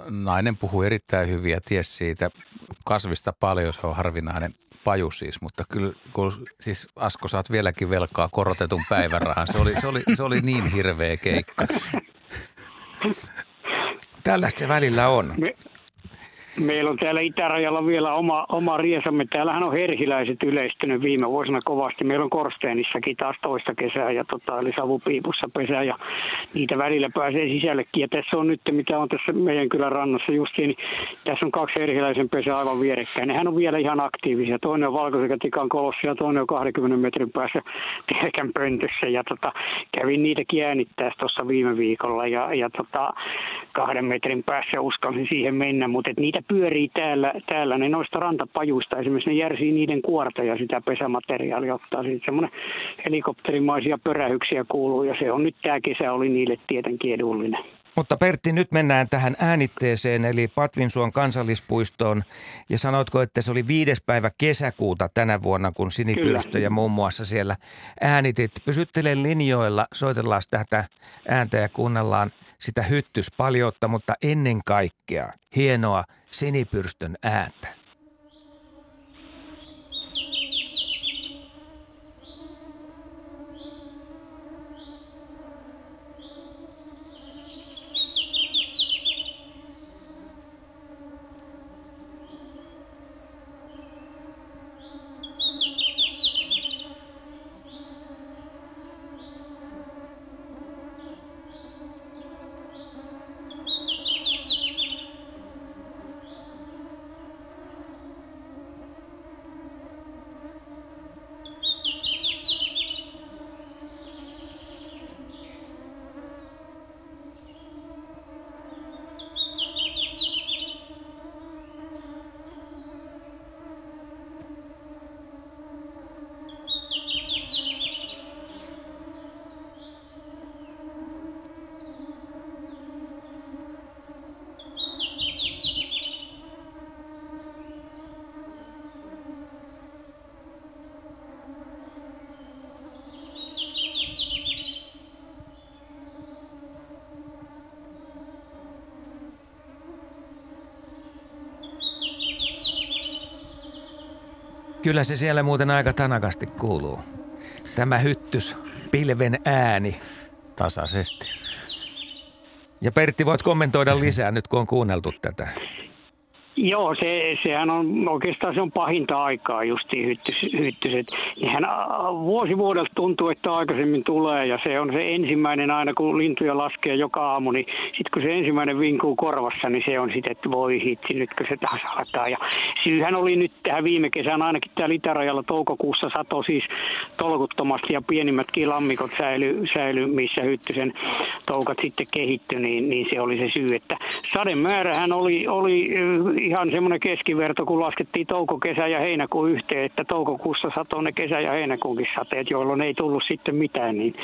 nainen puhui erittäin hyvin ja ties siitä kasvista paljon, se on harvinainen paju siis, mutta kyllä kun, siis Asko saat vieläkin velkaa korotetun päivärahan, se oli, se oli, se oli niin hirveä keikka. Tällaista se välillä on. Meillä on täällä itärajalla vielä oma, oma riesamme. Täällähän on hersiläiset yleistynyt viime vuosina kovasti. Meillä on Korsteenissakin taas toista kesää ja tota, eli savupiipussa pesää ja niitä välillä pääsee sisällekin. Ja tässä on nyt, mitä on tässä meidän kylän rannassa justiin, niin tässä on kaksi hersiläisen pesää aivan vierekkäin. Nehän on vielä ihan aktiivisia. Toinen on valkoisekatikan kolossa ja toinen on 20 metrin päässä pelkän pöntössä. Ja tota, kävin niitäkin äänittää tuossa viime viikolla ja, ja tota, kahden metrin päässä uskalsin siihen mennä, mutta niitä pyörii täällä, täällä ne noista rantapajuista. Esimerkiksi ne järsii niiden kuorta ja sitä pesämateriaalia ottaa. Sitten semmoinen helikopterimaisia pörähyksiä kuuluu ja se on nyt tämä kesä oli niille tietenkin edullinen. Mutta Pertti, nyt mennään tähän äänitteeseen, eli Patvinsuon kansallispuistoon. Ja sanoitko, että se oli viides päivä kesäkuuta tänä vuonna, kun Sinipyrstö ja muun muassa siellä äänitit. Pysyttele linjoilla, soitellaan tätä ääntä ja kuunnellaan sitä hyttyspaljoutta, mutta ennen kaikkea hienoa Sinipyrstön ääntä. Kyllä se siellä muuten aika tanakasti kuuluu. Tämä hyttys, pilven ääni. Tasaisesti. Ja Pertti, voit kommentoida lisää nyt, kun on kuunneltu tätä. Joo, se, sehän on oikeastaan se on pahinta aikaa justiin hyttys, hyttyset. Nehän vuosi vuodelta tuntuu, että aikaisemmin tulee ja se on se ensimmäinen aina, kun lintuja laskee joka aamu, niin sitten kun se ensimmäinen vinkuu korvassa, niin se on sitten, että voi hitsi, nytkö se taas alkaa. Ja syyhän oli nyt tähän viime kesän ainakin täällä itärajalla toukokuussa sato siis tolkuttomasti ja pienimmätkin lammikot säily, säily missä hyttysen toukat sitten kehittyi, niin, niin se oli se syy, että sademäärähän oli, oli ihan semmoinen keskiverto, kun laskettiin touko, kesä ja heinäkuun yhteen, että toukokuussa satoi ne kesä- ja heinäkuunkin sateet, jolloin ei tullut sitten mitään, niin,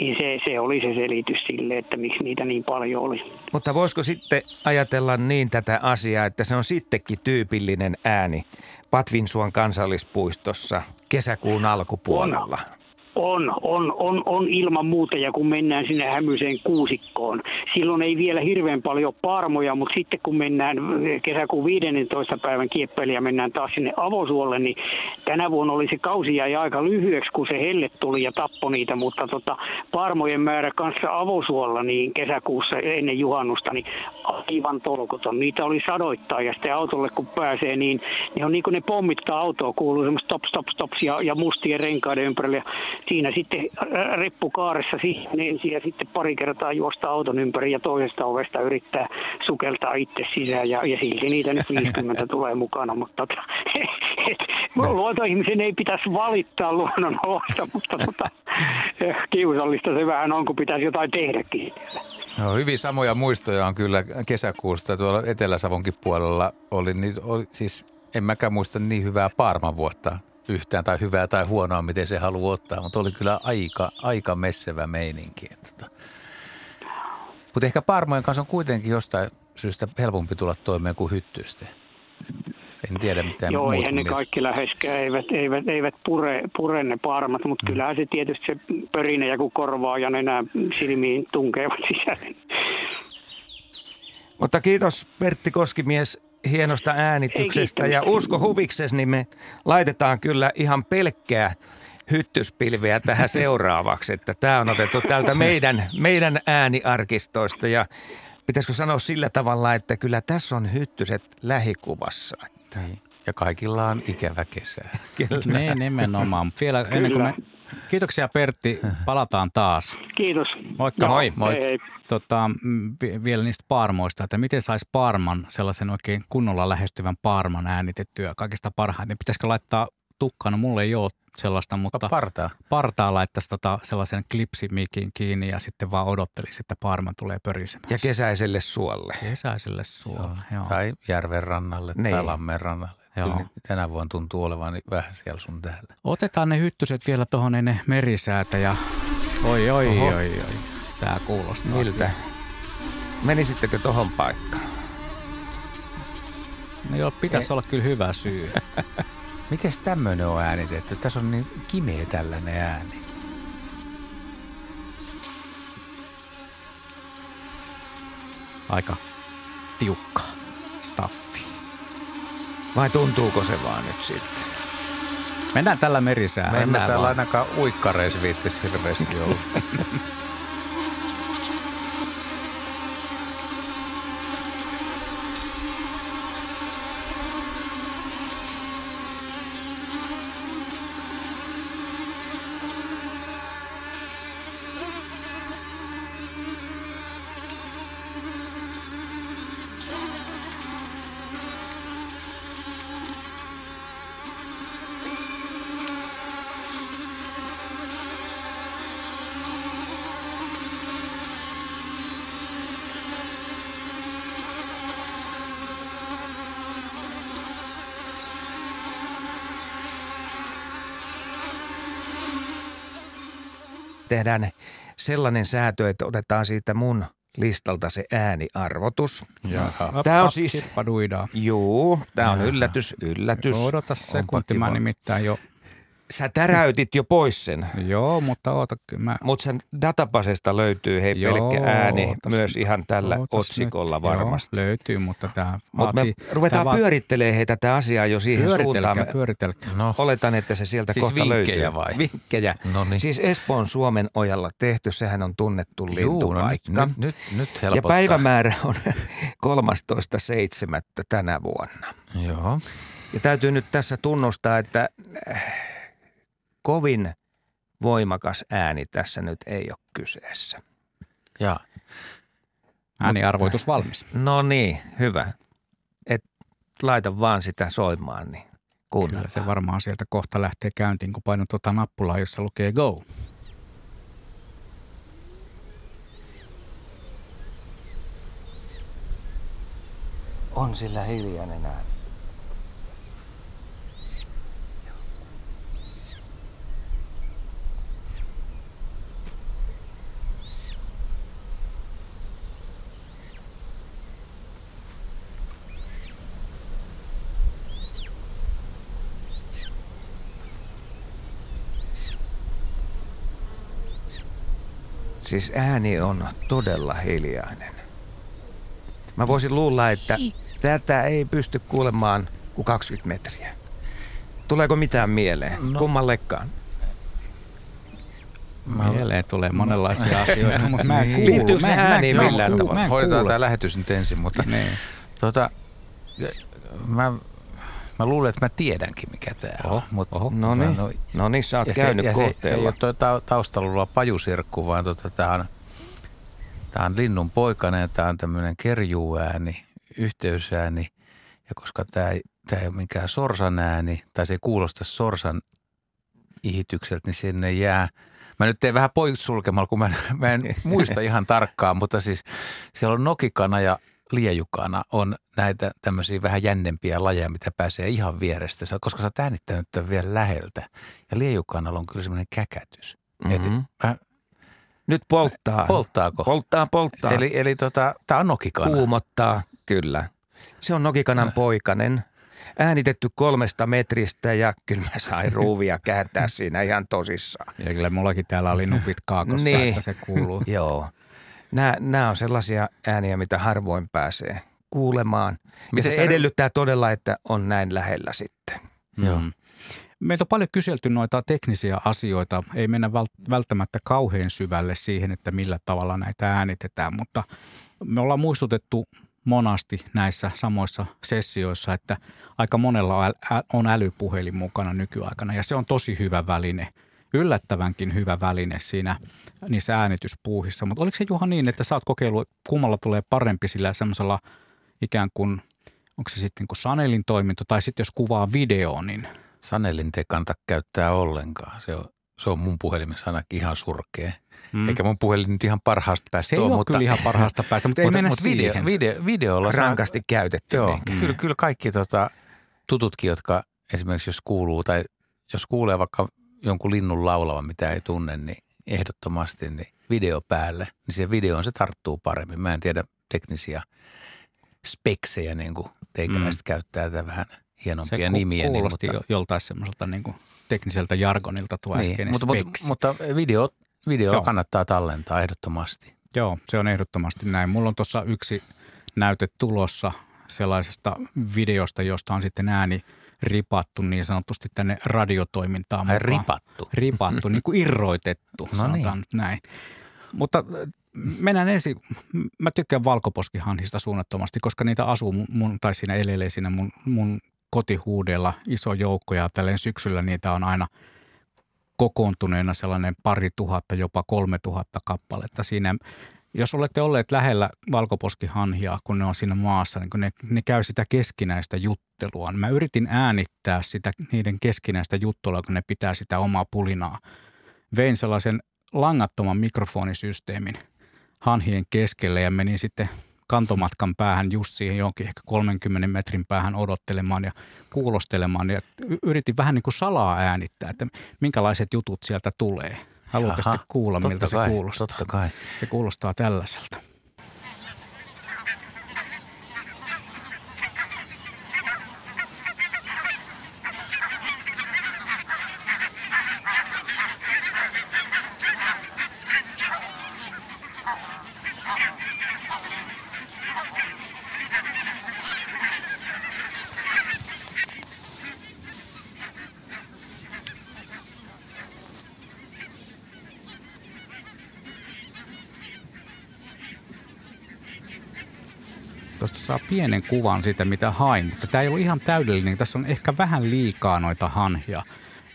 niin se, se oli se selitys sille, että miksi niitä niin paljon oli. Mutta voisiko sitten ajatella niin tätä asiaa, että se on sittenkin tyypillinen ääni Patvinsuon kansallispuistossa kesäkuun alkupuolella? On. On, on, on, on ilman muuta ja kun mennään sinne hämyiseen kuusikkoon. Silloin ei vielä hirveän paljon parmoja, mutta sitten kun mennään kesäkuun 15. päivän kieppeille ja mennään taas sinne avosuolle, niin tänä vuonna oli se kausi jäi aika lyhyeksi, kun se helle tuli ja tappoi niitä, mutta tota, parmojen määrä kanssa avosuolla niin kesäkuussa ennen juhannusta, niin aivan tolkuton. Niitä oli sadoittaa ja sitten autolle kun pääsee, niin, niin on niin kuin ne pommittaa autoa, kuuluu semmoista stop, stop, stops ja, ja mustien renkaiden ympärillä. Siinä sitten reppukaaressa siihen ensin ja sitten pari kertaa juosta auton ympäri ja toisesta ovesta yrittää sukeltaa itse sisään ja, ja silti niitä nyt 50 tulee mukana, mutta tota, et, no. luontoihmisen ei pitäisi valittaa luonnon olosta, mutta tota, kiusallista se vähän on, kun pitäisi jotain tehdäkin. No, hyvin samoja muistoja on kyllä kesäkuusta. Tuolla Etelä-Savonkin puolella oli, niin oli siis en mäkään muista niin hyvää Parman-vuotta yhtään tai hyvää tai huonoa, miten se haluaa ottaa, mutta oli kyllä aika, aika messevä meininki. Tota. Mutta ehkä Parmojen kanssa on kuitenkin jostain syystä helpompi tulla toimeen kuin hyttysten. En tiedä mitään Joo, eihän ne kaikki läheskään eivät, eivät, eivät pure, pure ne parmat, mutta mm. kyllähän se tietysti se pörinä ja kun korvaa ja nenä silmiin tunkevat sisälle. Mutta kiitos Pertti Koskimies hienosta äänityksestä ja usko huvikses, niin me laitetaan kyllä ihan pelkkää hyttyspilveä tähän seuraavaksi, että tämä on otettu täältä meidän, meidän ääniarkistoista ja pitäisikö sanoa sillä tavalla, että kyllä tässä on hyttyset lähikuvassa. Että. Niin. Ja kaikilla on ikävä kesä. Kyllä. Ne nimenomaan. Vielä ennen kuin me, kiitoksia Pertti, palataan taas. Kiitos. Moikka. No, moi. moi. Hei. Tota, vielä niistä paarmoista, että miten saisi paarman, sellaisen oikein kunnolla lähestyvän paarman äänitettyä kaikista parhaiten. Pitäisikö laittaa tukkana? No, mulla ei ole sellaista, mutta partaa, partaa laittaisi tota sellaisen klipsimikin kiinni ja sitten vaan odottelisi, että paarman tulee pörisemään. Ja kesäiselle suolle. Kesäiselle suolle, joo. joo. Tai järven rannalle niin. tai lammen rannalle. Joo. Tänä vuonna tuntuu olevan niin vähän siellä sun täällä. Otetaan ne hyttyset vielä tuohon ennen merisäätä ja oi oi Oho. oi oi. Tää kuulostaa. Miltä? Menisittekö tohon paikkaan? No joo, pitäisi olla kyllä hyvä syy. Miten tämmöinen on äänitetty? Tässä on niin kimeä tällainen ääni. Aika tiukka staffi. Vai tuntuuko se vaan nyt sitten? Mennään tällä merisää. Mennään, Mennään täällä ainakaan uikkareissa viittisi hirveästi olla. Tehdään sellainen säätö, että otetaan siitä mun listalta se ääniarvotus. Jaha. Tämä on siis... Juu, tämä on yllätys, yllätys. Odota sekunti, mä nimittäin jo Sä täräytit jo pois sen. Joo, mutta oota mä... Mutta sen databasesta löytyy hei Joo, pelkkä ääni ootas, myös ihan tällä otsikolla nyt. varmasti. Joo, löytyy, mutta tämä Mut me ruvetaan va- pyörittelee hei tätä asiaa jo siihen pyöritelkää, suuntaan. Pyöritelkää, no. Oletan, että se sieltä siis kohta vinkkejä löytyy. vai? Vinkkejä. Noniin. Siis Espoon Suomen ojalla tehty, sehän on tunnettu lintupaikka. No nyt, nyt, nyt helpottaa. Ja päivämäärä on 13.7. tänä vuonna. Joo. Ja täytyy nyt tässä tunnustaa, että kovin voimakas ääni tässä nyt ei ole kyseessä. Ja. Ääniarvoitus valmis. No niin, hyvä. Et laita vaan sitä soimaan, niin kuunnellaan. Kyllä se varmaan sieltä kohta lähtee käyntiin, kun painat tuota nappulaa, jossa lukee go. On sillä hiljainen ääni. Siis ääni on todella hiljainen. Mä voisin luulla, että tätä ei pysty kuulemaan kuin 20 metriä. Tuleeko mitään mieleen? No. Kummallekaan? Mieleen tulee monenlaisia asioita, mutta mä en kuulu. Liittyykö se ääni millään tavalla? Hoidetaan tämä lähetys nyt ensin, mutta niin. tota, mä Mä luulen, että mä tiedänkin, mikä tämä on. Mut, oho. No niin, no, no niin, sä oot käynyt se, kohteella. Se, se ei ole tuo pajusirkku, vaan tota, tämä on, tää on linnun poikainen, tämä on tämmöinen kerjuääni, yhteysääni. Ja koska tämä ei, tää ei ole mikään sorsan ääni, tai se ei kuulosta sorsan ihitykseltä, niin sinne jää – Mä nyt teen vähän poissulkemalla, kun mä, mä en muista ihan tarkkaan, mutta siis siellä on nokikana ja liejukana on näitä tämmöisiä vähän jännempiä lajeja, mitä pääsee ihan vierestä, koska sä oot äänittänyt tämän vielä läheltä. Ja liejukanalla on kyllä semmoinen käkätys. Mm-hmm. mä, Nyt polttaa. Polttaako? Polttaa, polttaa. Eli, eli tota, tämä on nokikana. Kuumottaa, kyllä. Se on nokikanan poikanen. Äänitetty kolmesta metristä ja kyllä mä sain ruuvia kääntää siinä ihan tosissaan. Ja kyllä mullakin täällä oli nupit kaakossa, niin. että se kuuluu. Joo nämä, nämä on sellaisia ääniä, mitä harvoin pääsee kuulemaan. Ja se, edellyttää todella, että on näin lähellä sitten. Mm. Joo. Meiltä on paljon kyselty noita teknisiä asioita. Ei mennä välttämättä kauhean syvälle siihen, että millä tavalla näitä äänitetään, mutta me ollaan muistutettu monasti näissä samoissa sessioissa, että aika monella on älypuhelin mukana nykyaikana ja se on tosi hyvä väline, yllättävänkin hyvä väline siinä niissä äänityspuuhissa. Mutta oliko se Juha niin, että sä oot kokeillut, kummalla tulee parempi sillä semmoisella ikään kuin, onko se sitten kuin Sanelin toiminto tai sitten jos kuvaa videoon, niin – Sanelin te kannata käyttää ollenkaan. Se on, se on mun puhelimessa ainakin ihan surkea. Mm. Eikä mun puhelin nyt ihan parhaasta päästä Se ole, mutta, kyllä ihan parhaasta päästä, mutta ei mennä mutta video, siihen. Video, videolla Rankasti saa, käytetty. Joo, mm. kyllä, kyllä kaikki tota, tututkin, jotka esimerkiksi jos kuuluu tai jos kuulee vaikka jonkun linnun laulavan, mitä ei tunne, niin ehdottomasti niin video päälle, niin siihen videoon se tarttuu paremmin. Mä en tiedä teknisiä speksejä, niin kuin teikäläiset mm. käyttää tätä vähän – hienompia se nimiä. Se niin, kuulosti niin, mutta, joltain semmoiselta niin kuin tekniseltä jargonilta tuo niin, äskeinen mutta, mutta, mutta video, video kannattaa tallentaa ehdottomasti. Joo, se on ehdottomasti näin. Mulla on tuossa yksi näyte tulossa sellaisesta videosta, josta on sitten ääni ripattu niin sanotusti tänne radiotoimintaan Ai ripattu? Ripattu, niin kuin irroitettu, no sanotaan niin. näin. Mutta äh, mennään ensin, mä tykkään valkoposkihanhista suunnattomasti, koska niitä asuu mun, tai siinä elelee siinä mun, mun kotihuudella iso joukko ja tälleen syksyllä niitä on aina kokoontuneena sellainen pari tuhatta, jopa kolme tuhatta kappaletta. Siinä, jos olette olleet lähellä valkoposkihanhia, kun ne on siinä maassa, niin kun ne, ne käy sitä keskinäistä juttelua. Mä yritin äänittää sitä niiden keskinäistä juttelua, kun ne pitää sitä omaa pulinaa. Vein sellaisen langattoman mikrofonisysteemin hanhien keskelle ja menin sitten kantomatkan päähän just siihen jonkin ehkä 30 metrin päähän odottelemaan ja kuulostelemaan. Ja yritin vähän niin kuin salaa äänittää, että minkälaiset jutut sieltä tulee. Haluatte kuulla, miltä kai, se kuulostaa? Totta kai. Se kuulostaa tällaiselta. Saa pienen kuvan siitä, mitä hain, mutta tämä ei ollut ihan täydellinen. Tässä on ehkä vähän liikaa noita hanhia.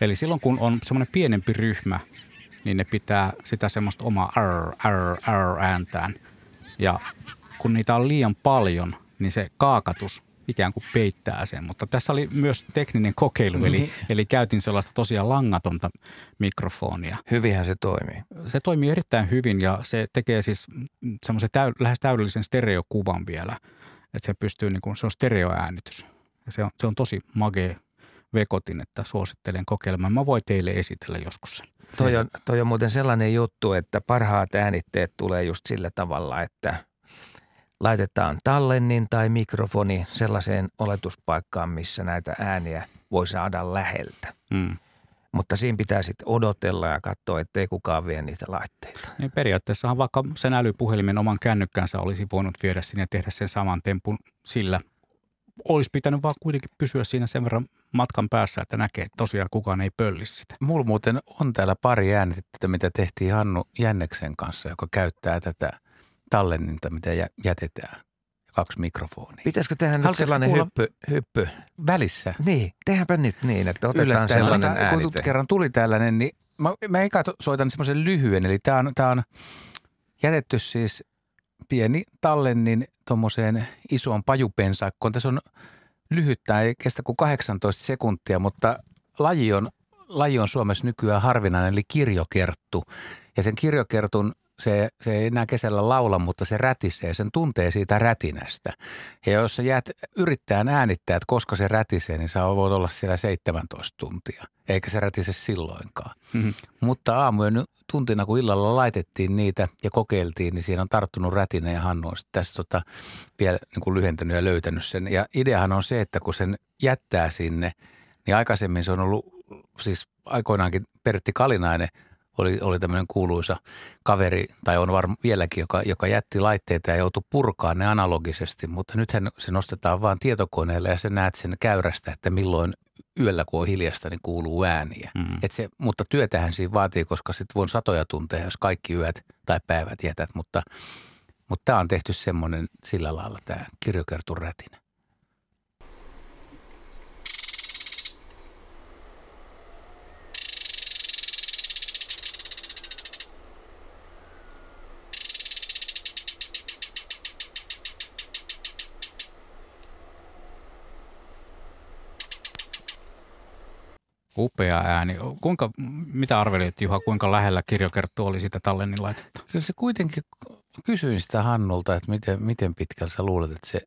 Eli silloin, kun on semmoinen pienempi ryhmä, niin ne pitää sitä semmoista omaa r, r, r ääntään. Ja kun niitä on liian paljon, niin se kaakatus ikään kuin peittää sen. Mutta tässä oli myös tekninen kokeilu, eli, niin. eli käytin sellaista tosiaan langatonta mikrofonia. Hyvinhän se toimii. Se toimii erittäin hyvin ja se tekee siis semmoisen täy, lähes täydellisen stereokuvan vielä. Että se pystyy, niin kuin, se on stereoäänitys. Ja se on, se on tosi magee vekotin, että suosittelen kokeilemaan. Mä voin teille esitellä joskus sen. Toi on, toi on muuten sellainen juttu, että parhaat äänitteet tulee just sillä tavalla, että – laitetaan tallennin tai mikrofoni sellaiseen oletuspaikkaan, missä näitä ääniä voi saada läheltä. Mm. Mutta siinä pitää sitten odotella ja katsoa, ettei kukaan vie niitä laitteita. Niin periaatteessahan vaikka sen älypuhelimen oman kännykkänsä olisi voinut viedä sinne ja tehdä sen saman tempun sillä. Olisi pitänyt vaan kuitenkin pysyä siinä sen verran matkan päässä, että näkee, että tosiaan kukaan ei pölli sitä. Mulla muuten on täällä pari äänitettä, mitä tehtiin Hannu Jänneksen kanssa, joka käyttää tätä – tallenninta, mitä jätetään. Kaksi mikrofonia. Pitäisikö tehdä nyt sellainen hyppy, hyppy? Välissä. Niin, tehdäänpä nyt niin, että otetaan Yllättäen. sellainen äänite. Kun kerran tuli tällainen, niin mä, mä eka soitan semmoisen lyhyen. Eli tämä on, tää on jätetty siis pieni tallennin tuommoiseen isoon pajupensakkoon. Tässä on lyhyttä, ei kestä kuin 18 sekuntia, mutta laji on, laji on Suomessa nykyään harvinainen, eli kirjokerttu. Ja sen kirjokertun se, se ei enää kesällä laula, mutta se rätisee, sen tuntee siitä rätinästä. Ja jos sä jäät yrittää äänittää, että koska se rätisee, niin sä voit olla siellä 17 tuntia, eikä se rätise silloinkaan. Mm-hmm. Mutta aamujen tuntina, kun illalla laitettiin niitä ja kokeiltiin, niin siinä on tarttunut rätinä ja Hannu on tässä tota vielä niin kuin lyhentänyt ja löytänyt sen. Ja ideahan on se, että kun sen jättää sinne, niin aikaisemmin se on ollut, siis aikoinaankin Pertti Kalinainen – oli, oli tämmöinen kuuluisa kaveri, tai on varmaan vieläkin, joka, joka jätti laitteita ja joutui purkaa ne analogisesti, mutta nythän se nostetaan vaan tietokoneelle ja sä näet sen käyrästä, että milloin yöllä, kun on hiljasta, niin kuuluu ääniä. Mm. Et se, mutta työtähän siinä vaatii, koska sitten voin satoja tunteja, jos kaikki yöt tai päivät jätät, mutta, Mutta tämä on tehty semmoinen sillä lailla, tämä kirjokertun Upea ääni. Kuinka, mitä arvelit Juha, kuinka lähellä kirjokerttu oli sitä tallennin laitetta? Kyllä se kuitenkin, kysyin sitä Hannulta, että miten, miten pitkällä sä luulet, että se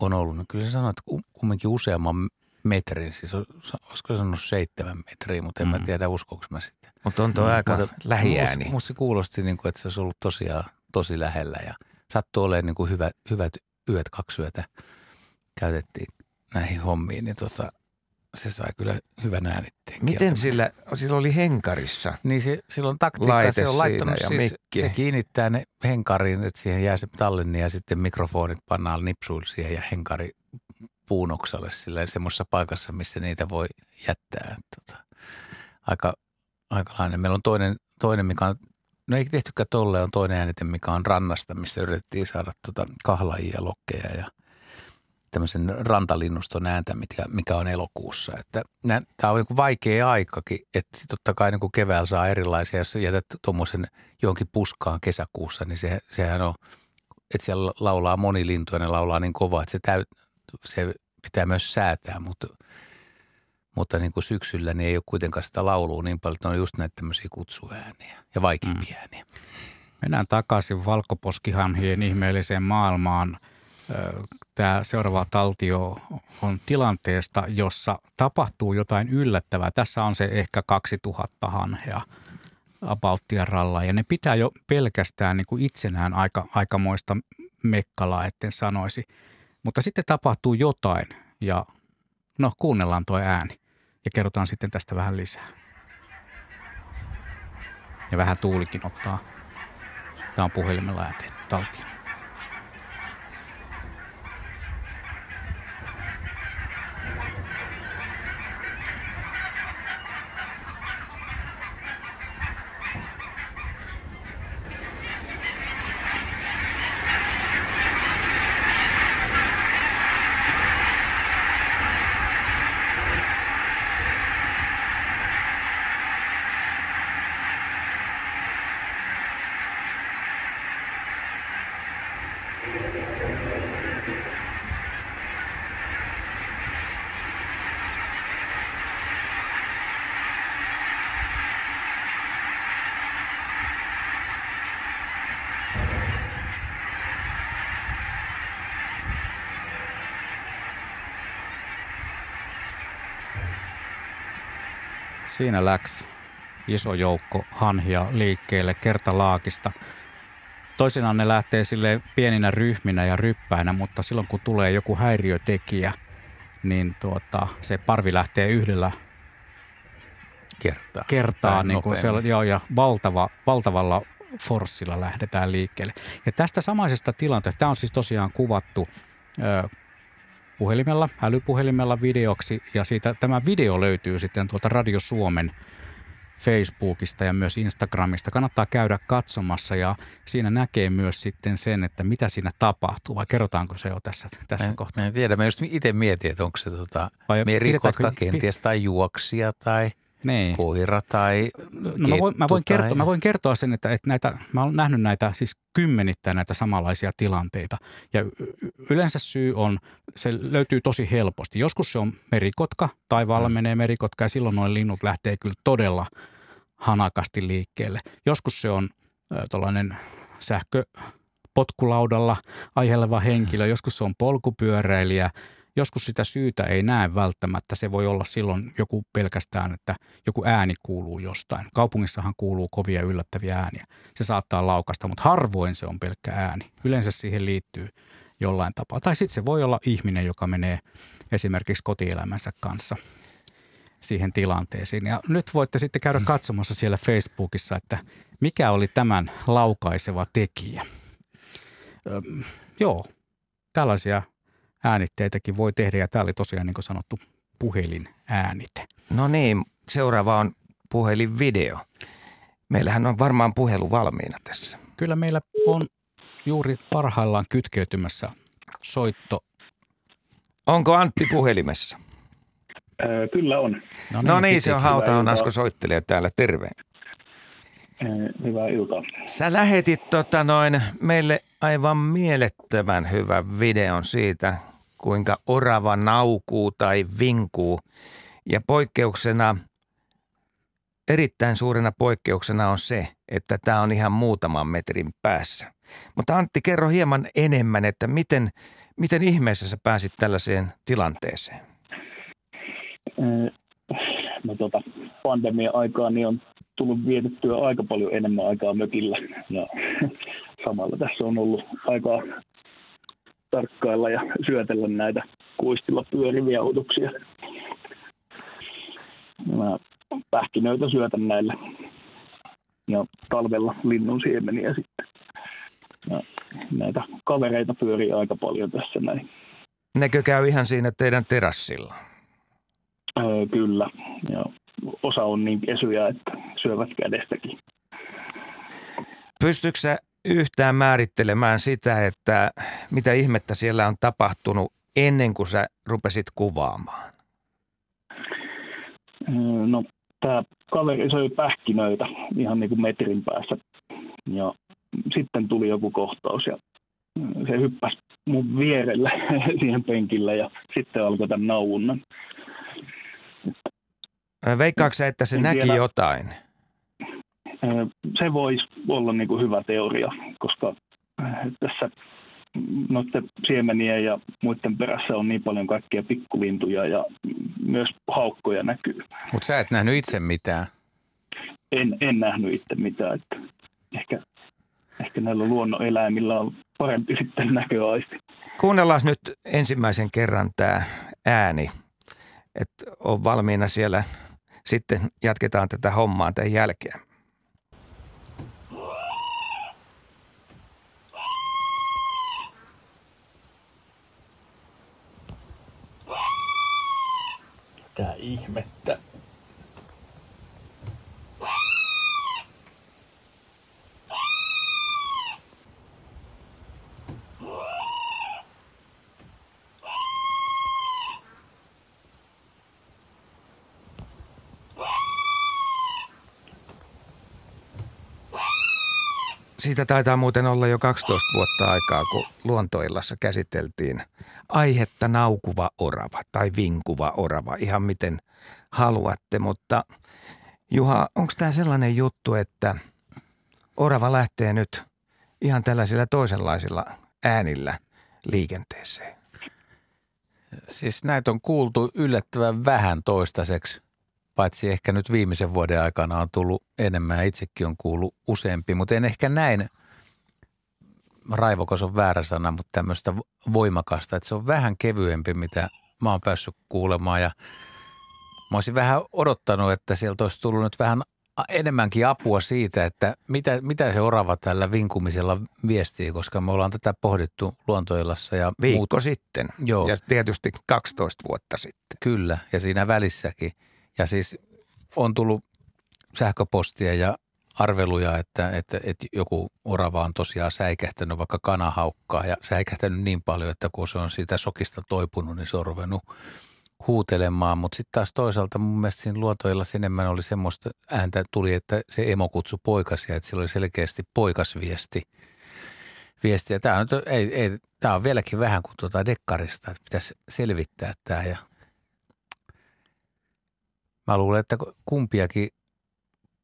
on ollut. No kyllä se sanoi, että kumminkin useamman metrin, siis olisiko sanonut seitsemän metriä, mutta en mm. mä tiedä uskoinko mä sitten. Mutta on tuo mm. aika mutta, lähiääni. Musta, se kuulosti niin kuin, että se olisi ollut tosiaan tosi lähellä ja sattuu olemaan niin kuin hyvät, hyvät yöt, kaksi yötä käytettiin näihin hommiin, niin tota, se sai kyllä hyvän äänitteen. Miten sillä, sillä oli henkarissa Niin se, silloin taktiikka, se on laittanut ja siis, mikki. se kiinnittää ne henkariin, että siihen jää se tallenni ja sitten mikrofonit pannaan nipsuille siihen ja henkari puunoksalle sillä semmoisessa paikassa, missä niitä voi jättää. Tota, aika, aikalainen. Meillä on toinen, toinen, mikä on, no ei tehtykään tolle, on toinen äänite, mikä on rannasta, missä yritettiin saada tota kahlajia, lokkeja ja – tämmöisen rantalinnuston ääntä, mikä, mikä on elokuussa. Että tämä on niin vaikea aikakin, että totta kai niin kuin keväällä saa erilaisia, jos jätät tuommoisen johonkin puskaan kesäkuussa, niin se, sehän on, että siellä laulaa moni lintu ja ne laulaa niin kovaa, että se, täyt, se pitää myös säätää, mutta, mutta niin kuin syksyllä niin ei ole kuitenkaan sitä laulua niin paljon, että ne on just näitä tämmöisiä kutsuääniä ja vaikeimpia mm. ääniä. Mennään takaisin valkoposkihanhien ihmeelliseen maailmaan – tämä seuraava taltio on tilanteesta, jossa tapahtuu jotain yllättävää. Tässä on se ehkä 2000 hanhea abauttia ralla ja ne pitää jo pelkästään niin kuin itsenään aika, aikamoista mekkalaa, etten sanoisi. Mutta sitten tapahtuu jotain ja no kuunnellaan tuo ääni ja kerrotaan sitten tästä vähän lisää. Ja vähän tuulikin ottaa. Tämä on puhelimella ääni taltio. Siinä läks iso joukko hanhia liikkeelle kertalaakista. Toisinaan ne lähtee sille pieninä ryhminä ja ryppäinä, mutta silloin kun tulee joku häiriötekijä, niin tuota, se parvi lähtee yhdellä kertaa, kertaa niin kuin se, joo, ja valtava, valtavalla forssilla lähdetään liikkeelle. Ja tästä samaisesta tilanteesta, tämä on siis tosiaan kuvattu ö, puhelimella, älypuhelimella videoksi ja siitä, tämä video löytyy sitten tuolta Radio Suomen Facebookista ja myös Instagramista. Kannattaa käydä katsomassa ja siinä näkee myös sitten sen, että mitä siinä tapahtuu vai kerrotaanko se jo tässä, tässä mä, kohtaa? Mä en tiedä, mä just itse mietin, että onko se tota merikotka kenties tai juoksija tai – niin. koira tai no, mä, voin, mä, voin kertoa, mä voin kertoa sen, että, että näitä, mä olen nähnyt näitä siis kymmenittäin näitä samanlaisia tilanteita. Ja yleensä syy on, se löytyy tosi helposti. Joskus se on merikotka, taivaalla mm. menee merikotka ja silloin noin linnut lähtee kyllä todella hanakasti liikkeelle. Joskus se on äh, tällainen sähkö potkulaudalla aiheelleva henkilö, joskus se on polkupyöräilijä, joskus sitä syytä ei näe välttämättä. Se voi olla silloin joku pelkästään, että joku ääni kuuluu jostain. Kaupungissahan kuuluu kovia yllättäviä ääniä. Se saattaa laukasta, mutta harvoin se on pelkkä ääni. Yleensä siihen liittyy jollain tapaa. Tai sitten se voi olla ihminen, joka menee esimerkiksi kotielämänsä kanssa siihen tilanteeseen. Ja nyt voitte sitten käydä katsomassa siellä Facebookissa, että mikä oli tämän laukaiseva tekijä. Öm, joo, tällaisia äänitteitäkin voi tehdä ja tämä oli tosiaan niin kuin sanottu puhelinäänite. No niin, seuraava on puhelinvideo. Meillähän on varmaan puhelu valmiina tässä. Kyllä meillä on juuri parhaillaan kytkeytymässä soitto. Onko Antti puhelimessa? kyllä on. No niin, no niin se on Hauta on Asko soittelee täällä. Terve. Hyvää iltaa. Sä lähetit tota noin, meille aivan mielettömän hyvän videon siitä, kuinka orava naukuu tai vinkuu. Ja poikkeuksena, erittäin suurena poikkeuksena on se, että tämä on ihan muutaman metrin päässä. Mutta Antti, kerro hieman enemmän, että miten, miten ihmeessä sä pääsit tällaiseen tilanteeseen? No tota, pandemian aikaan niin on tullut vietettyä aika paljon enemmän aikaa mökillä ja samalla tässä on ollut aikaa tarkkailla ja syötellä näitä kuistilla pyöriviä otuksia. Mä pähkinöitä syötän näille ja talvella linnun siemeniä sitten. Ja näitä kavereita pyörii aika paljon tässä näin. Nekö käy ihan siinä teidän terassilla? Öö, kyllä. Ja osa on niin kesyjä, että syövät kädestäkin. Pystytkö yhtään määrittelemään sitä, että mitä ihmettä siellä on tapahtunut ennen kuin sä rupesit kuvaamaan? No, tämä kaveri söi pähkinöitä ihan niin kuin metrin päässä. Ja sitten tuli joku kohtaus ja se hyppäsi mun vierelle siihen penkille ja sitten alkoi tämän nauunnan. Veikkaako että se en näki tiedä. jotain? Se voisi olla niin kuin hyvä teoria, koska tässä noiden siemenien ja muiden perässä on niin paljon kaikkia pikkulintuja ja myös haukkoja näkyy. Mutta sä et nähnyt itse mitään? En, en nähnyt itse mitään. Että ehkä, ehkä näillä luonnoneläimillä on parempi sitten näköaisti. Kuunnellaan nyt ensimmäisen kerran tämä ääni, että on valmiina siellä sitten jatketaan tätä hommaa tämän jälkeen. Mitä ihmettä? Siitä taitaa muuten olla jo 12 vuotta aikaa, kun luontoillassa käsiteltiin aihetta naukuva orava tai vinkuva orava, ihan miten haluatte. Mutta Juha, onko tämä sellainen juttu, että orava lähtee nyt ihan tällaisilla toisenlaisilla äänillä liikenteeseen? Siis näitä on kuultu yllättävän vähän toistaiseksi paitsi ehkä nyt viimeisen vuoden aikana on tullut enemmän ja itsekin on kuullut useampi, mutta en ehkä näin, raivokos on väärä sana, mutta tämmöistä voimakasta, että se on vähän kevyempi, mitä mä oon päässyt kuulemaan ja mä olisin vähän odottanut, että sieltä olisi tullut nyt vähän enemmänkin apua siitä, että mitä, mitä se orava tällä vinkumisella viestii, koska me ollaan tätä pohdittu luontoillassa. Ja Viikko muut... sitten Joo. ja tietysti 12 vuotta sitten. Kyllä ja siinä välissäkin – ja siis on tullut sähköpostia ja arveluja, että, että, että joku orava on tosiaan säikähtänyt vaikka kanahaukkaa ja säikähtänyt niin paljon, että kun se on siitä sokista toipunut, niin se on ruvennut huutelemaan. Mutta sitten taas toisaalta mun mielestä siinä luotoilla enemmän oli semmoista ääntä tuli, että se emo kutsui poikasia, että sillä oli selkeästi poikasviesti. Viesti. Tämä on, ei, ei, tämä on vieläkin vähän kuin tuota dekkarista, että pitäisi selvittää tämä ja Mä luulen, että kumpiakin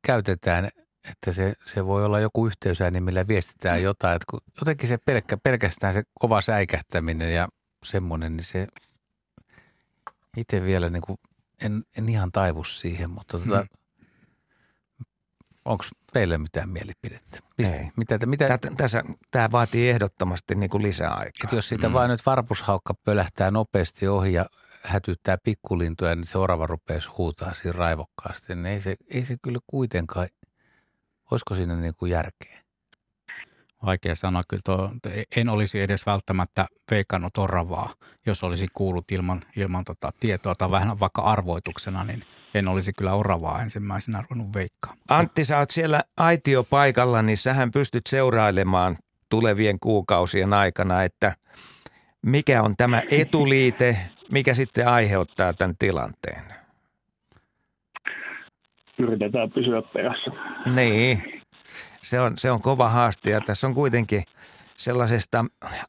käytetään, että se, se voi olla joku yhteysääni, millä viestitään jotain. Että kun jotenkin se pelkkä, pelkästään se kova säikähtäminen ja semmoinen, niin se itse vielä niin kuin, en, en ihan taivu siihen, mutta tota, hmm. onko teille mitään mielipidettä? Ei. Mitä, mitä, tämä, tässä, tämä vaatii ehdottomasti niin kuin lisää aikaa. Että jos siitä mm. vain nyt varpushaukka pölähtää nopeasti ohi ja hätyttää pikkulintuja, niin se orava rupeaa huutaa siinä raivokkaasti. Niin ei se, ei se kyllä kuitenkaan, olisiko siinä niin kuin järkeä? Vaikea sanoa. Kyllä tuo, en olisi edes välttämättä veikannut oravaa, jos olisi kuullut ilman, ilman tota tietoa tai vähän vaikka arvoituksena, niin en olisi kyllä oravaa ensimmäisenä ruvennut veikkaa. Antti, sä oot siellä aitiopaikalla, niin sähän pystyt seurailemaan tulevien kuukausien aikana, että mikä on tämä etuliite, mikä sitten aiheuttaa tämän tilanteen? Yritetään pysyä perässä. Niin, se on, se on kova haaste ja tässä on kuitenkin sellaisesta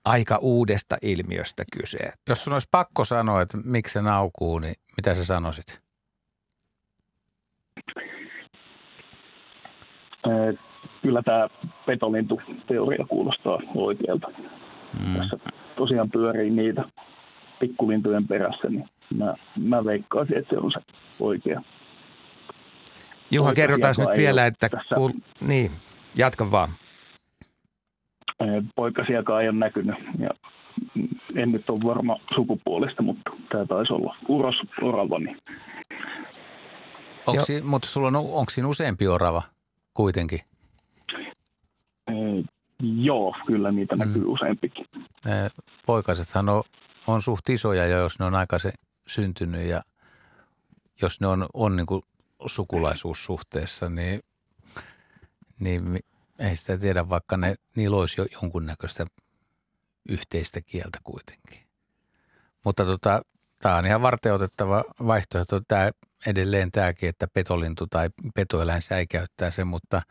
aika uudesta ilmiöstä kyse. Jos sun olisi pakko sanoa, että miksi se naukuu, niin mitä sä sanoisit? Kyllä tämä petolintuteoria kuulostaa oikealta. Mm. Tässä tosiaan pyörii niitä pikkulintujen perässä, niin mä, mä veikkaisin, että se on se oikea. Juha, kerrotaan nyt vielä, että tässä... kuul... niin, jatka vaan. Poikasiakaan ei ole näkynyt ja en nyt ole varma sukupuolista, mutta tämä taisi olla uros orava. Niin. Onko, si- mutta sulla on, onko siinä useampi orava kuitenkin? Joo, kyllä niitä mm. näkyy useampikin. Poikasethan on, on suht isoja ja jos ne on aikaisin syntynyt ja jos ne on, on niin kuin sukulaisuussuhteessa, niin, niin ei sitä tiedä, vaikka ne, niillä olisi jo jonkunnäköistä yhteistä kieltä kuitenkin. Mutta tota, tämä on ihan varteutettava vaihtoehto. Tämä, edelleen tämäkin, että petolintu tai petoeläin säikäyttää sen, mutta –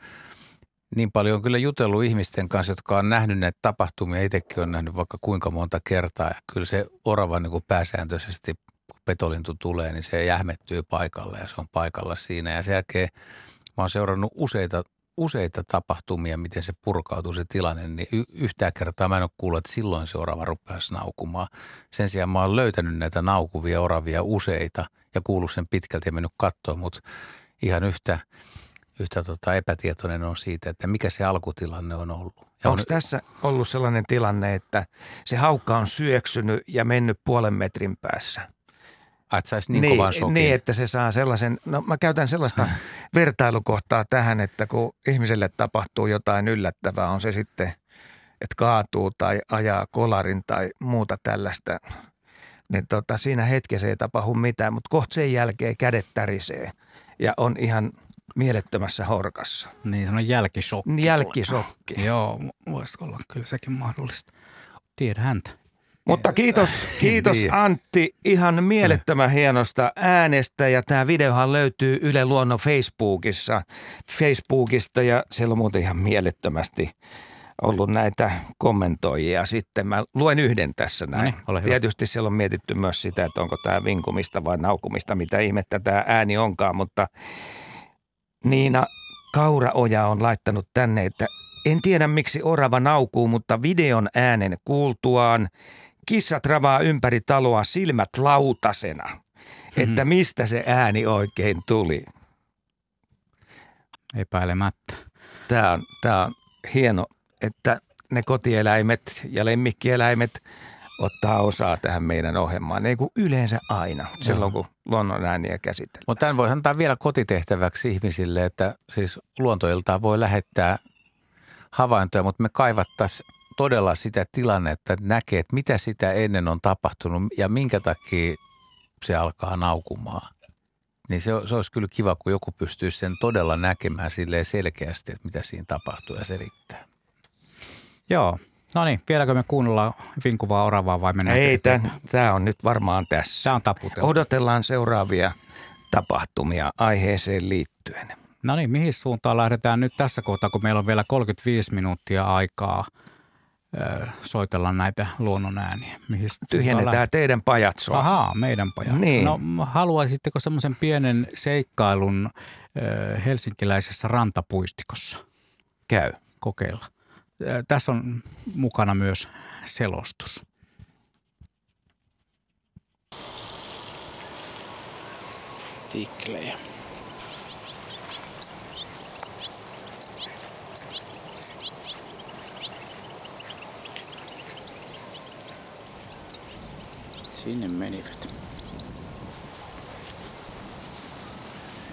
niin paljon on kyllä jutellut ihmisten kanssa, jotka on nähnyt näitä tapahtumia. Itsekin on nähnyt vaikka kuinka monta kertaa. Ja kyllä se orava niin kuin pääsääntöisesti, kun petolintu tulee, niin se jähmettyy paikalle ja se on paikalla siinä. Ja sen jälkeen mä oon seurannut useita, useita tapahtumia, miten se purkautuu se tilanne, niin y- yhtään kertaa mä en ole kuullut, että silloin se orava rupeaisi naukumaan. Sen sijaan mä oon löytänyt näitä naukuvia oravia useita ja kuullut sen pitkälti ja mennyt katsoa, mutta ihan yhtä – yhtä tota epätietoinen on siitä, että mikä se alkutilanne on ollut. Ja Onko on... tässä ollut sellainen tilanne, että se haukka on syöksynyt ja mennyt puolen metrin päässä? Että saisi niin, niin kovan shokin. Niin, että se saa sellaisen, no mä käytän sellaista vertailukohtaa tähän, että kun ihmiselle tapahtuu jotain yllättävää, on se sitten, että kaatuu tai ajaa kolarin tai muuta tällaista, niin tota, siinä hetkessä ei tapahdu mitään, mutta kohta sen jälkeen kädet tärisee ja on ihan – mielettömässä horkassa. Niin, on jälkisokki. Jälkisokki. Joo, voisi olla kyllä sekin mahdollista. Tiedä häntä. Mutta kiitos, kiitos Antti ihan mielettömän hienosta äänestä ja tämä videohan löytyy Yle Luonnon Facebookissa, Facebookista ja siellä on muuten ihan mielettömästi ollut näitä kommentoijia sitten. Mä luen yhden tässä näin. No niin, Tietysti siellä on mietitty myös sitä, että onko tämä vinkumista vai naukumista, mitä ihmettä tämä ääni onkaan, mutta Niina Kauraoja on laittanut tänne, että en tiedä miksi orava naukuu, mutta videon äänen kuultuaan kissat ravaa ympäri taloa silmät lautasena. Mm-hmm. Että mistä se ääni oikein tuli? Epäilemättä. Tämä on, tämä on hieno, että ne kotieläimet ja lemmikkieläimet ottaa osaa tähän meidän ohjelmaan, niin kuin yleensä aina, silloin kun luonnon ääniä käsitellään. Mutta tämän voi antaa vielä kotitehtäväksi ihmisille, että siis luontoiltaan voi lähettää havaintoja, mutta me kaivattaisiin todella sitä tilannetta, että näkee, että mitä sitä ennen on tapahtunut ja minkä takia se alkaa naukumaan. Niin se, se olisi kyllä kiva, kun joku pystyisi sen todella näkemään silleen selkeästi, että mitä siinä tapahtuu ja selittää. Joo, No niin, vieläkö me kuunnellaan vinkuvaa oravaa vai mennään? Ei, tämä on nyt varmaan tässä. Tämä on taputeltu. Odotellaan seuraavia tapahtumia aiheeseen liittyen. No niin, mihin suuntaan lähdetään nyt tässä kohtaa, kun meillä on vielä 35 minuuttia aikaa soitella näitä luonnon ääniä. Mihin Tyhjennetään teidän pajatsoa. Ahaa, meidän pajatsoa. Niin. No haluaisitteko semmoisen pienen seikkailun helsinkiläisessä rantapuistikossa? Käy. Kokeilla tässä on mukana myös selostus. Tiklejä. Sinne menivät.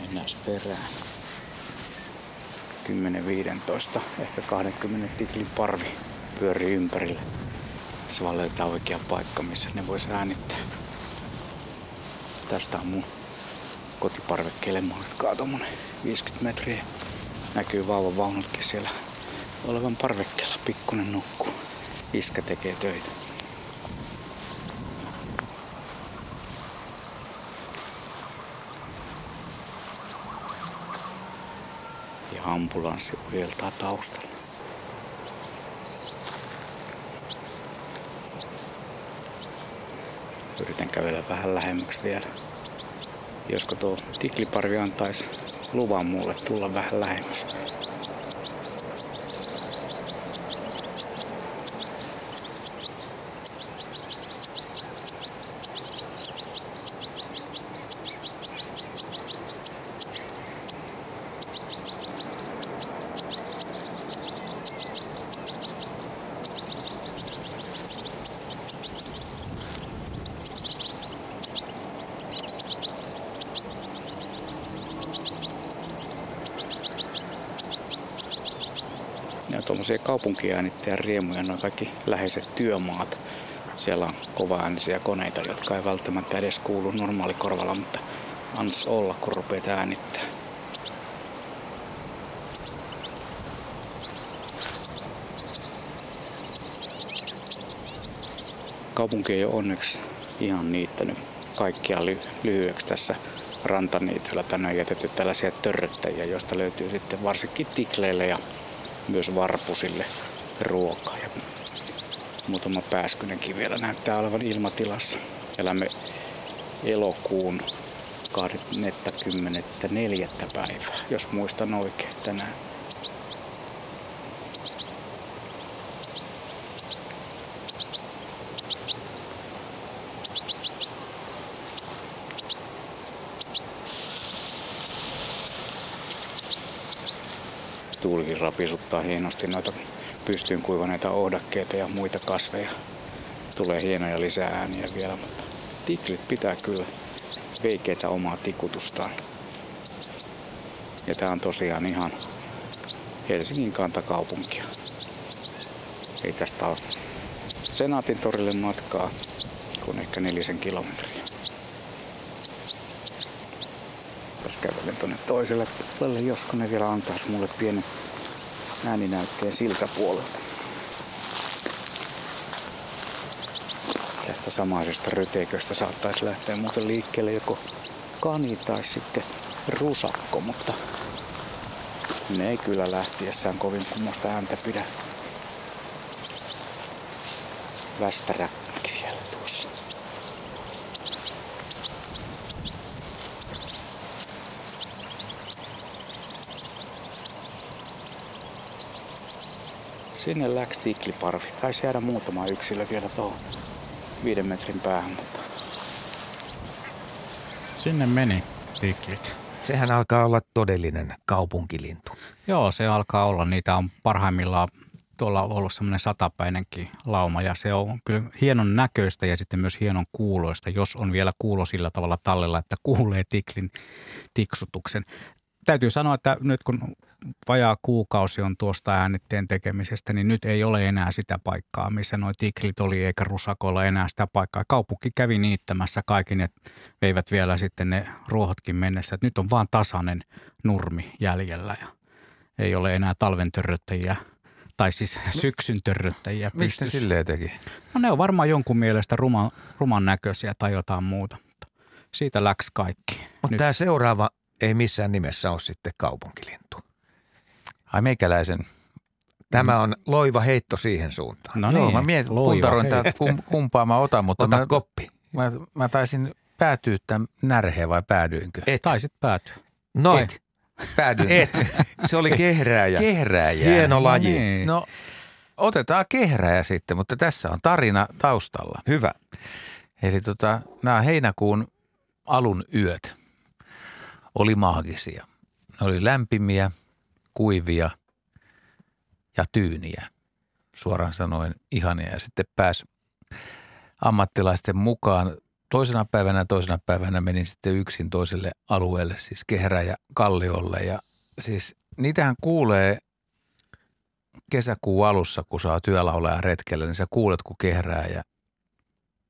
Mennään perään. 10-15, ehkä 20 tiklin parvi pyörii ympärillä. Se vaan löytää oikea paikka, missä ne vois äänittää. Tästä on mun kotiparvekkeelle matkaa tommonen 50 metriä. Näkyy vauvan vaunutkin siellä olevan parvekkeella pikkunen nukkuu. Iskä tekee töitä. Ambulanssi huiltaa taustalla. Yritän kävellä vähän lähemmäksi vielä. Josko tuo tikliparvi antaisi luvan mulle tulla vähän lähemmäs. ja tuommoisia kaupunkiäänittäjän riemuja, noin kaikki läheiset työmaat. Siellä on kovaäänisiä koneita, jotka ei välttämättä edes kuulu normaalikorvalla, mutta ans olla, kun rupeat äänittää. Kaupunki ei ole onneksi ihan niittänyt kaikkia ly- lyhyeksi tässä rantaniityllä. Tänne on jätetty tällaisia törröttäjiä, joista löytyy sitten varsinkin tikleille ja myös varpusille ruokaa. Ja muutama pääskynenkin vielä näyttää olevan ilmatilassa. Elämme elokuun 24. päivää, jos muistan oikein tänään. tuulikin rapisuttaa hienosti noita pystyyn kuivaneita ohdakkeita ja muita kasveja. Tulee hienoja lisää ääniä vielä, mutta tiklit pitää kyllä veikeitä omaa tikutustaan. Ja tää on tosiaan ihan Helsingin kantakaupunkia. Ei tästä ole Senaatin torille matkaa, kun ehkä nelisen kilometriä. Jos kävelen tuonne toiselle puolelle, josko ne vielä antaisi mulle pienen ääninäytteen siltä puolelta. Tästä samaisesta ryteiköstä saattaisi lähteä muuten liikkeelle joko kani tai sitten rusakko, mutta ne ei kyllä lähtiessään kovin kummoista ääntä pidä. Västäräkki vielä tuossa. Sinne läks tikliparvi. Taisi jäädä muutama yksilö vielä tuohon viiden metrin päähän, mutta... Sinne meni tiklit. Sehän alkaa olla todellinen kaupunkilintu. Joo, se alkaa olla. Niitä on parhaimmillaan tuolla ollut semmoinen satapäinenkin lauma ja se on kyllä hienon näköistä ja sitten myös hienon kuuloista, jos on vielä kuulo sillä tavalla tallella, että kuulee tiklin tiksutuksen täytyy sanoa, että nyt kun vajaa kuukausi on tuosta äänitteen tekemisestä, niin nyt ei ole enää sitä paikkaa, missä nuo tiklit oli, eikä rusakoilla enää sitä paikkaa. Kaupunki kävi niittämässä kaikin ja veivät vielä sitten ne ruohotkin mennessä. Että nyt on vaan tasainen nurmi jäljellä ja ei ole enää talven törröttäjiä tai siis syksyn törröttäjiä. Miksi ne silleen teki? No ne on varmaan jonkun mielestä ruman, ruman näköisiä tai jotain muuta. Siitä läks kaikki. Mutta tämä seuraava ei missään nimessä ole sitten kaupunkilintu. Ai meikäläisen. Tämä on loiva heitto siihen suuntaan. No Joo, niin, mä mietin, puntaroin täältä kumpaa mä otan, mutta Ota mä, koppi. Mä, mä taisin päätyä tämän närheen vai päädyinkö? Et. Taisit päätyä. No, Et. Päädyin. Et. Se oli kehrääjä. Kehrääjä. Hieno no laji. Niin. No otetaan kehrääjä sitten, mutta tässä on tarina taustalla. Hyvä. Eli tota, nämä heinäkuun alun yöt oli maagisia. Ne oli lämpimiä, kuivia ja tyyniä. Suoraan sanoen ihania. Ja sitten pääsi ammattilaisten mukaan. Toisena päivänä toisena päivänä menin sitten yksin toiselle alueelle, siis Kehrä ja Kalliolle. Ja siis niitähän kuulee kesäkuun alussa, kun saa työlaulaa retkellä, niin sä kuulet, kun kehrää ja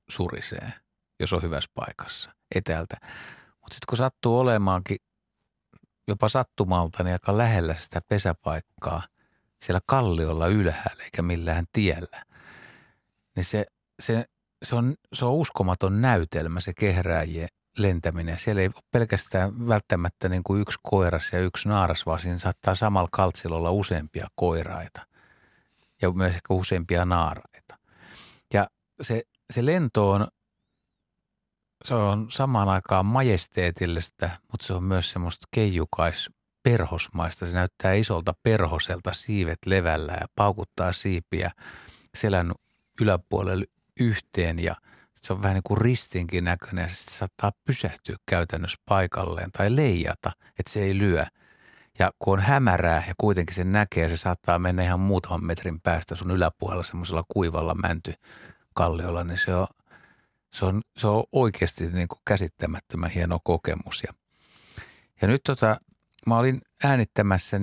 surisee, jos on hyvässä paikassa etäältä. Sitten kun sattuu olemaankin jopa sattumalta niin aika lähellä sitä pesäpaikkaa, siellä kalliolla ylhäällä eikä millään tiellä. Niin se, se, se, on, se on uskomaton näytelmä se kehrääjien lentäminen. Siellä ei ole pelkästään välttämättä niin kuin yksi koiras ja yksi naaras, vaan siinä saattaa samalla kaltsilla olla useampia koiraita ja myös ehkä useampia naaraita. Ja se, se lento on, se on samaan aikaan majesteetillista, mutta se on myös semmoista keijukais perhosmaista. Se näyttää isolta perhoselta siivet levällä ja paukuttaa siipiä selän yläpuolelle yhteen ja – se on vähän niin kuin ristinkin näköinen ja se saattaa pysähtyä käytännössä paikalleen tai leijata, että se ei lyö. Ja kun on hämärää ja kuitenkin se näkee, se saattaa mennä ihan muutaman metrin päästä sun yläpuolella semmoisella kuivalla mäntykalliolla, niin se on, se on, se on oikeasti niin kuin käsittämättömän hieno kokemus. Ja, ja nyt tota, mä olin äänittämässä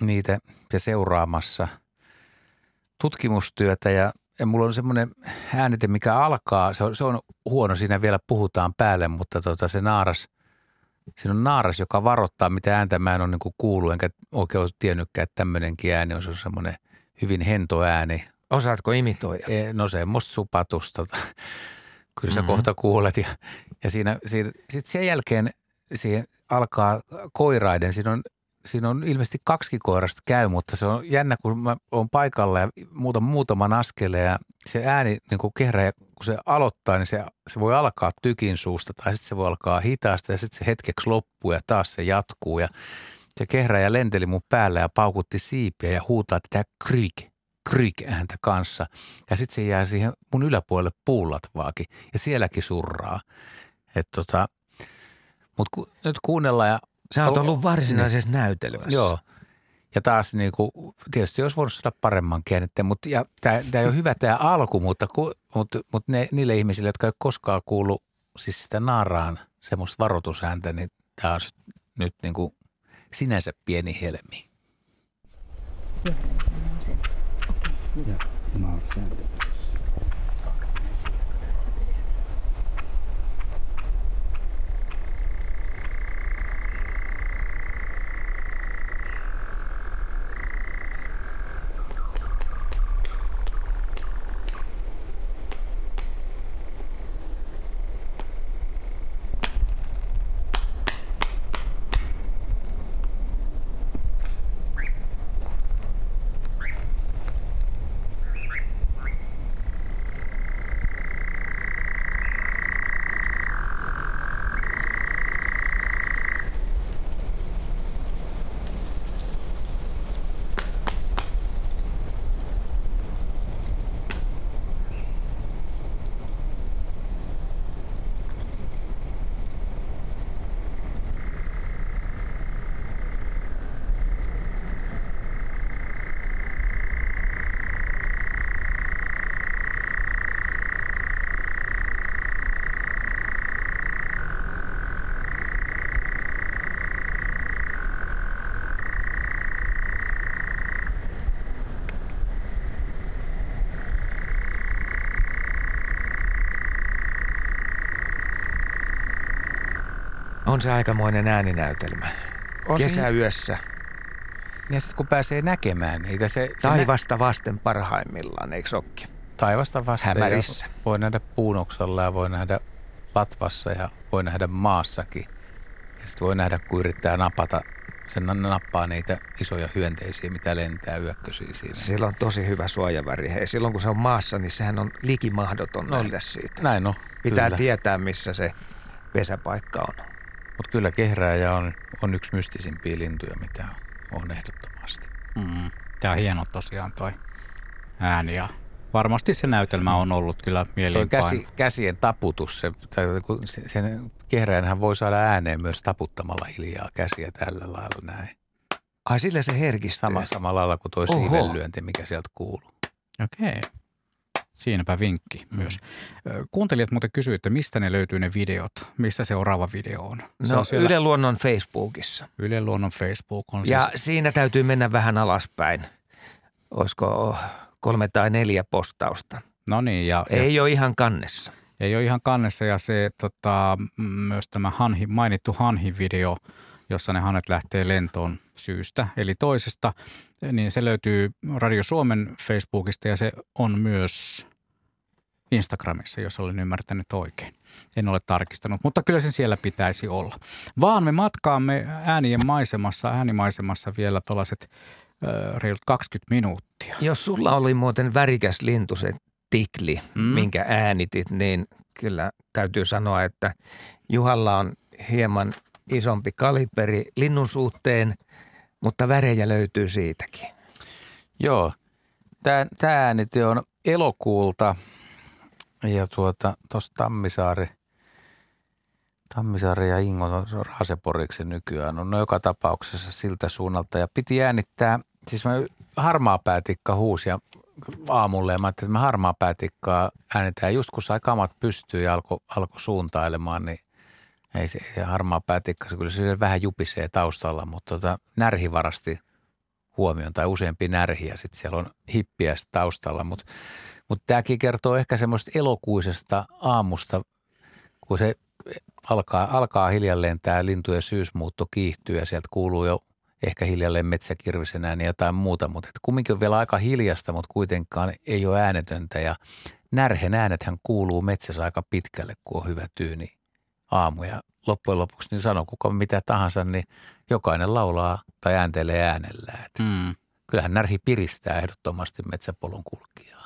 niitä ja seuraamassa tutkimustyötä ja ja mulla on semmoinen äänite, mikä alkaa, se on, se on huono, siinä vielä puhutaan päälle, mutta tota, se naaras, siinä on naaras, joka varoittaa, mitä ääntä mä en ole niin kuullut, enkä oikein ole tiennytkään, että tämmöinenkin ääni on, se on semmoinen hyvin hento ääni. Osaatko imitoida? E, no semmoista supatusta. Kyllä sä mm-hmm. kohta kuulet. Ja, ja siinä, siinä sitten sen jälkeen siihen alkaa koiraiden, siinä on siinä on ilmeisesti kaksi koirasta käy, mutta se on jännä, kun mä oon paikalla ja muuta, muutaman askeleen ja se ääni niin kuin kehrää, kun se aloittaa, niin se, se voi alkaa tykin suusta tai sitten se voi alkaa hitaasti ja sitten se hetkeksi loppuu ja taas se jatkuu ja se ja lenteli mun päällä ja paukutti siipiä ja huutaa tätä kryik, kryik ääntä kanssa. Ja sitten se jää siihen mun yläpuolelle puulatvaakin ja sielläkin surraa. Että tota, mutta ku, nyt kuunnellaan ja Sä oot ollut varsinaisessa niin. näytelyssä. Joo. Ja taas niin kuin, tietysti olisi voinut saada paremman käännettä, mutta tämä ei ole hyvä tämä alku, mutta, mutta, mutta ne, niille ihmisille, jotka ei koskaan kuullut siis sitä naaraan semmoista varoitusääntä, niin tämä on nyt niin kuin sinänsä pieni helmi. Joo, Yeah, 100%. On se aikamoinen ääninäytelmä. On Kesäyössä. Ja sitten kun pääsee näkemään niitä. Se, se Taivasta vasten parhaimmillaan, eikö sokki? Taivasta vasten. Hämärissä. Voi nähdä puunoksella ja voi nähdä latvassa ja voi nähdä maassakin. Ja sitten voi nähdä, kun yrittää napata sen nappaa niitä isoja hyönteisiä, mitä lentää yökköisiä siinä. Sillä on tosi hyvä suojaväri. Hei, silloin kun se on maassa, niin sehän on likimahdoton no, nähdä siitä. Näin on. Pitää kyllä. tietää, missä se pesäpaikka on. Mutta kyllä kehrääjä on, on yksi mystisimpiä lintuja, mitä on ehdottomasti. Mm. Tämä on hieno tosiaan toi ääni ja varmasti se näytelmä on ollut kyllä mieliinpain. käsi, käsien taputus, se, se, sen kehräjänhän voi saada ääneen myös taputtamalla hiljaa käsiä tällä lailla näin. Ai sillä se herkistyy? Sama, samalla lailla kuin tuo siivenlyönti, mikä sieltä kuuluu. Okei. Okay. Siinäpä vinkki mm. myös. Kuuntelijat muuten kysyivät, että mistä ne löytyy ne videot, missä seuraava video on. Se no on siellä... Yle Luonnon Facebookissa. Yle Luonnon Facebook on Ja siis... siinä täytyy mennä vähän alaspäin. Olisiko kolme tai neljä postausta. No niin. Ja, Ei ja... ole ihan kannessa. Ei ole ihan kannessa ja se tota, myös tämä hanhi, mainittu Hanhi-video, jossa ne hanet lähtee lentoon syystä, eli toisesta, niin se löytyy Radio Suomen Facebookista ja se on myös Instagramissa, jos olen ymmärtänyt oikein. En ole tarkistanut, mutta kyllä sen siellä pitäisi olla. Vaan me matkaamme äänien maisemassa, äänimaisemassa vielä tuollaiset reilut 20 minuuttia. Jos sulla oli muuten värikäs lintu se tikli, mm. minkä äänitit, niin kyllä täytyy sanoa, että Juhalla on hieman isompi kaliberi linnun suhteen, mutta värejä löytyy siitäkin. Joo, tämä, tämä äänite on elokuulta ja tuota, tuossa Tammisaari, Tammisaari ja Ingo Raseporiksi nykyään on no joka tapauksessa siltä suunnalta. Ja piti äänittää, siis mä harmaa päätikka huusi ja aamulle ja mä ajattelin, että mä harmaa päätikkaa äänetään. Just kun sai kamat pystyy ja alkoi alko suuntailemaan, niin ei se, se harmaa päätikka, se kyllä se vähän jupisee taustalla, mutta tota, närhi varasti huomioon tai useampi närhi ja sitten siellä on hippiä taustalla. Mutta mutta tämäkin kertoo ehkä semmoista elokuisesta aamusta, kun se alkaa, alkaa hiljalleen tämä lintujen syysmuutto kiihtyä ja sieltä kuuluu jo ehkä hiljalleen metsäkirvisen ääni ja jotain muuta, mutta et kumminkin on vielä aika hiljasta, mutta kuitenkaan ei ole äänetöntä ja närhen äänethän kuuluu metsässä aika pitkälle, kun on hyvä tyyni aamu ja loppujen lopuksi niin sanoo kuka mitä tahansa, niin jokainen laulaa tai ääntelee äänellä. mm. Kyllähän närhi piristää ehdottomasti metsäpolun kulkijaa.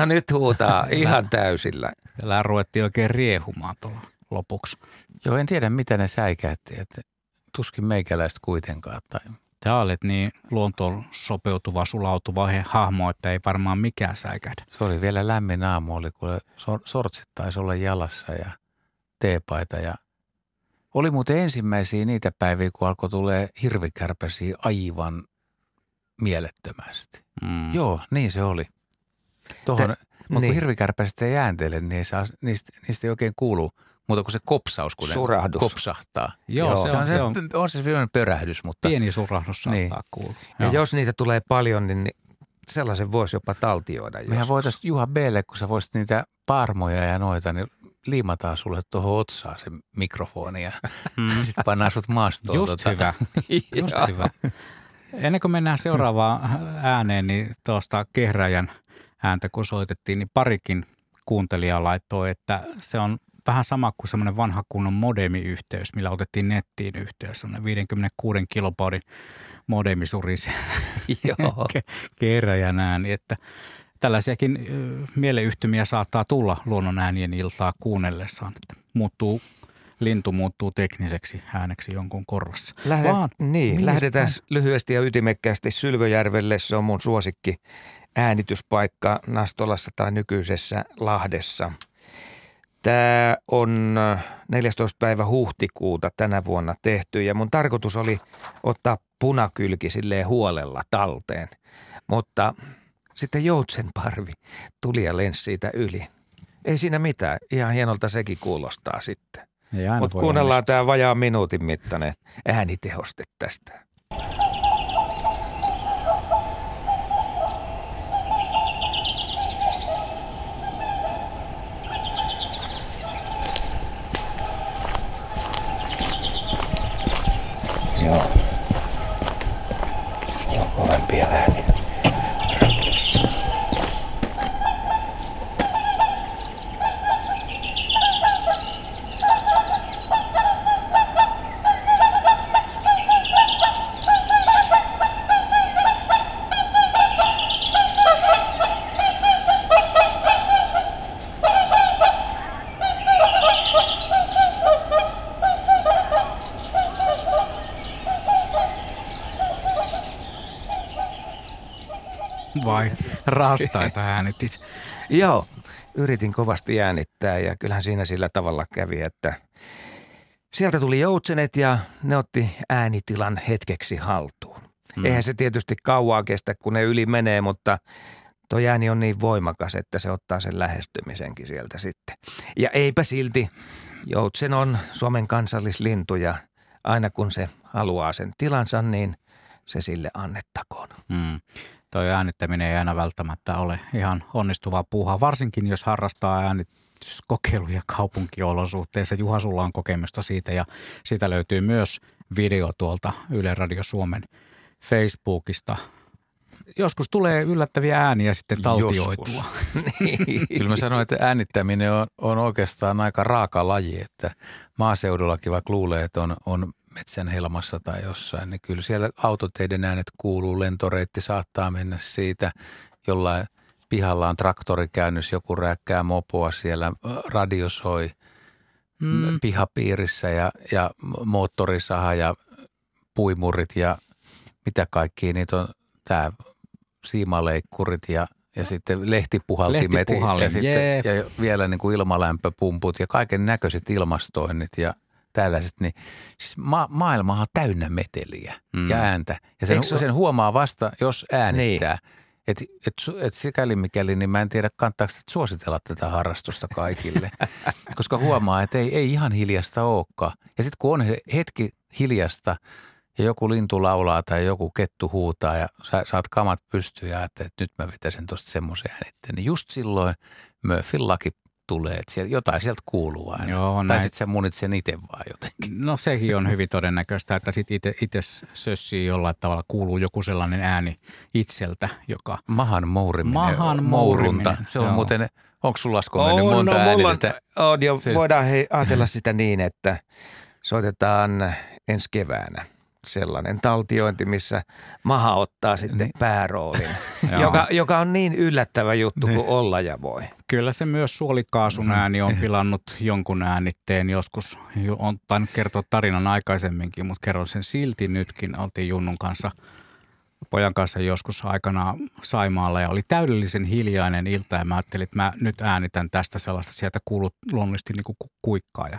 No nyt huutaa ihan täysillä. Täällä ruvettiin oikein riehumaan tuolla lopuksi. Joo, en tiedä mitä ne säikäytti, että tuskin meikäläistä kuitenkaan. Tai... Tämä olet niin luontoon sopeutuva, sulautuva he hahmo, että ei varmaan mikään säikähdä. Se oli vielä lämmin aamu, oli kun sortsit taisi olla jalassa ja teepaita ja oli muuten ensimmäisiä niitä päiviä, kun alkoi tulee hirvikärpäsiä aivan mielettömästi. Mm. Joo, niin se oli. Tuohon, mutta niin. kun hirvikärpäset ei ääntele, niin ei saa, niistä, niistä ei oikein kuulu muuta kuin se kopsaus, kun Surahdus. kopsahtaa. Joo, Joo se, on, se, on, on, se sellainen pörähdys. Mutta, pieni surahdus saattaa niin. kuulua. Ja Joo. jos niitä tulee paljon, niin sellaisen voisi jopa taltioida Mehän voitaisiin Juha B. kun sä voisit niitä parmoja ja noita, niin liimataan sulle tuohon otsaan se mikrofoni ja mm. sitten pannaan sut maastoon. Just tota. hyvä. Just hyvä. Ennen kuin mennään seuraavaan ääneen, niin tuosta kehräjän – ääntä kun soitettiin, niin parikin kuuntelijaa laittoi, että se on vähän sama kuin semmoinen vanha kunnon modemiyhteys, millä otettiin nettiin yhteys. Semmoinen 56 kilobaudin modemi surisi ääni, että tällaisiakin mieleyhtymiä saattaa tulla luonnon äänien iltaa kuunnellessaan, että muuttuu lintu muuttuu tekniseksi ääneksi jonkun korvassa. Lähde, Vaan, niin, lähdetään lyhyesti ja ytimekkäästi Sylvöjärvelle. Se on mun suosikki äänityspaikka Nastolassa tai nykyisessä Lahdessa. Tämä on 14. päivä huhtikuuta tänä vuonna tehty ja mun tarkoitus oli ottaa punakylki silleen huolella talteen. Mutta sitten joutsen parvi tuli ja lensi siitä yli. Ei siinä mitään, ihan hienolta sekin kuulostaa sitten. Mutta kuunnellaan tämä vajaa minuutin mittainen äänitehoste tästä. Yeah. Rastaita äänitit? Joo, yritin kovasti äänittää ja kyllähän siinä sillä tavalla kävi, että sieltä tuli joutsenet ja ne otti äänitilan hetkeksi haltuun. Hmm. Eihän se tietysti kauaa kestä, kun ne yli menee, mutta tuo ääni on niin voimakas, että se ottaa sen lähestymisenkin sieltä sitten. Ja eipä silti, joutsen on Suomen kansallislintu ja aina kun se haluaa sen tilansa, niin se sille annettakoon. Hmm toi äänittäminen ei aina välttämättä ole ihan onnistuvaa puuhaa, varsinkin jos harrastaa äänityskokeiluja kaupunkiolosuhteissa. Juha, sulla on kokemusta siitä ja siitä löytyy myös video tuolta Yle Radio Suomen Facebookista. Joskus tulee yllättäviä ääniä sitten taltioitua. Niin. Kyllä mä sanoin, että äänittäminen on, on oikeastaan aika raaka laji, että maaseudullakin vaikka luulee, että on, on metsän helmassa tai jossain, niin kyllä siellä autoteiden äänet kuuluu, lentoreitti saattaa mennä siitä, jollain pihalla on traktorikäynnys, joku rääkkää mopoa siellä, radio soi mm. pihapiirissä ja, ja moottorisaha ja puimurit ja mitä kaikki, niitä on. Tämä siimaleikkurit ja ja sitten lehtipuhaltimet ja, sitten, ja vielä niin kuin ilmalämpöpumput ja kaiken näköiset ilmastoinnit ja tällaiset, niin siis ma- maailma on täynnä meteliä mm. ja ääntä. Ja sen, sen huomaa vasta, jos äänittää. Niin. Että et, et sikäli mikäli, niin mä en tiedä, kannattaako suositella tätä harrastusta kaikille. Koska huomaa, että ei, ei ihan hiljasta olekaan. Ja sitten kun on hetki hiljasta ja joku lintu laulaa tai joku kettu huutaa ja sä saat kamat pystyä ja että nyt mä vetäisin tuosta semmoisen äänitteen, niin just silloin Murphyn laki tulee, että sieltä, jotain sieltä kuuluu aina. Joo, tai sitten sä munit sen itse vaan jotenkin. No sekin on hyvin todennäköistä, että sitten itse sössii jollain tavalla, kuuluu joku sellainen ääni itseltä, joka... Mahan mouriminen. Mahan mourunta. Se on joo. muuten, onko sulla Asko mennyt on, monta no, äänitettä? On, jo, se... voidaan hei, ajatella sitä niin, että soitetaan ensi keväänä – sellainen taltiointi, missä maha ottaa sitten niin. pääroolin, joka, joka on niin yllättävä juttu kuin olla ja voi. Kyllä se myös suolikaasun mm-hmm. ääni on pilannut jonkun äänitteen joskus. On tainnut kertoa tarinan aikaisemminkin, mutta kerron sen silti nytkin. Oltiin Junnun kanssa pojan kanssa joskus aikana Saimaalla ja oli täydellisen hiljainen ilta ja mä ajattelin, että mä nyt äänitän tästä sellaista, sieltä kuuluu luonnollisesti niin kuin kuikkaa ja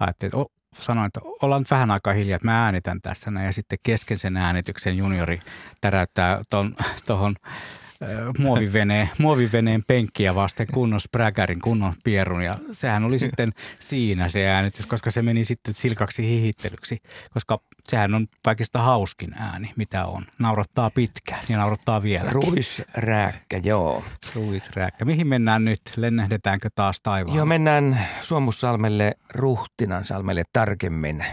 ajattelin, että sanoin, että ollaan nyt vähän aikaa hiljaa, että mä äänitän tässä ja sitten kesken sen äänityksen juniori täräyttää tuohon muoviveneen, muoviveneen penkkiä vasten kunnon spräkärin, kunnon pierun ja sehän oli sitten siinä se äänitys, koska se meni sitten silkaksi hihittelyksi, koska sehän on kaikista hauskin ääni, mitä on. Naurattaa pitkään ja naurattaa vielä. Ruisrääkkä, joo. Ruisrääkkä. Mihin mennään nyt? Lennähdetäänkö taas taivaan? Joo, mennään Suomussalmelle, Ruhtinansalmelle tarkemmin.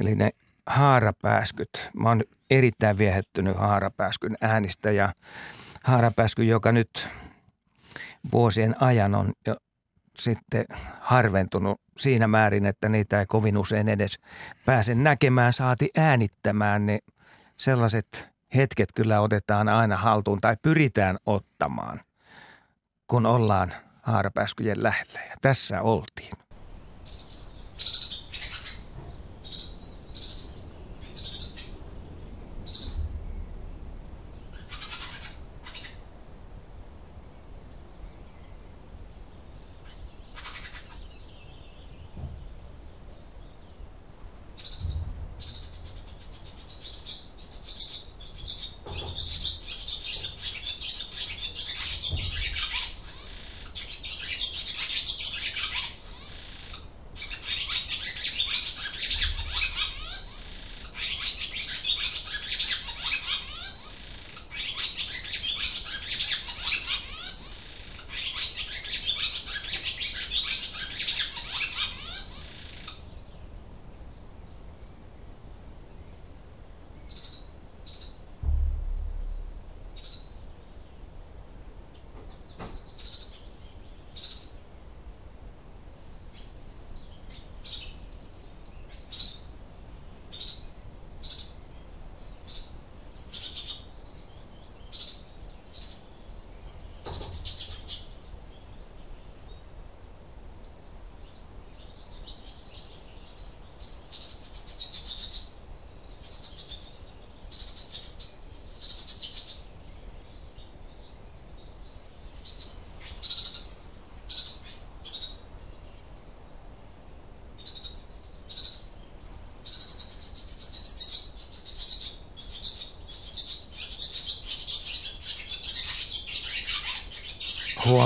Eli ne haarapääskyt. Mä oon erittäin viehättynyt haarapääskyn äänistä ja haarapääsky, joka nyt vuosien ajan on jo sitten harventunut siinä määrin, että niitä ei kovin usein edes pääse näkemään, saati äänittämään, niin sellaiset hetket kyllä otetaan aina haltuun tai pyritään ottamaan, kun ollaan haarapääskyjen lähellä. Ja tässä oltiin.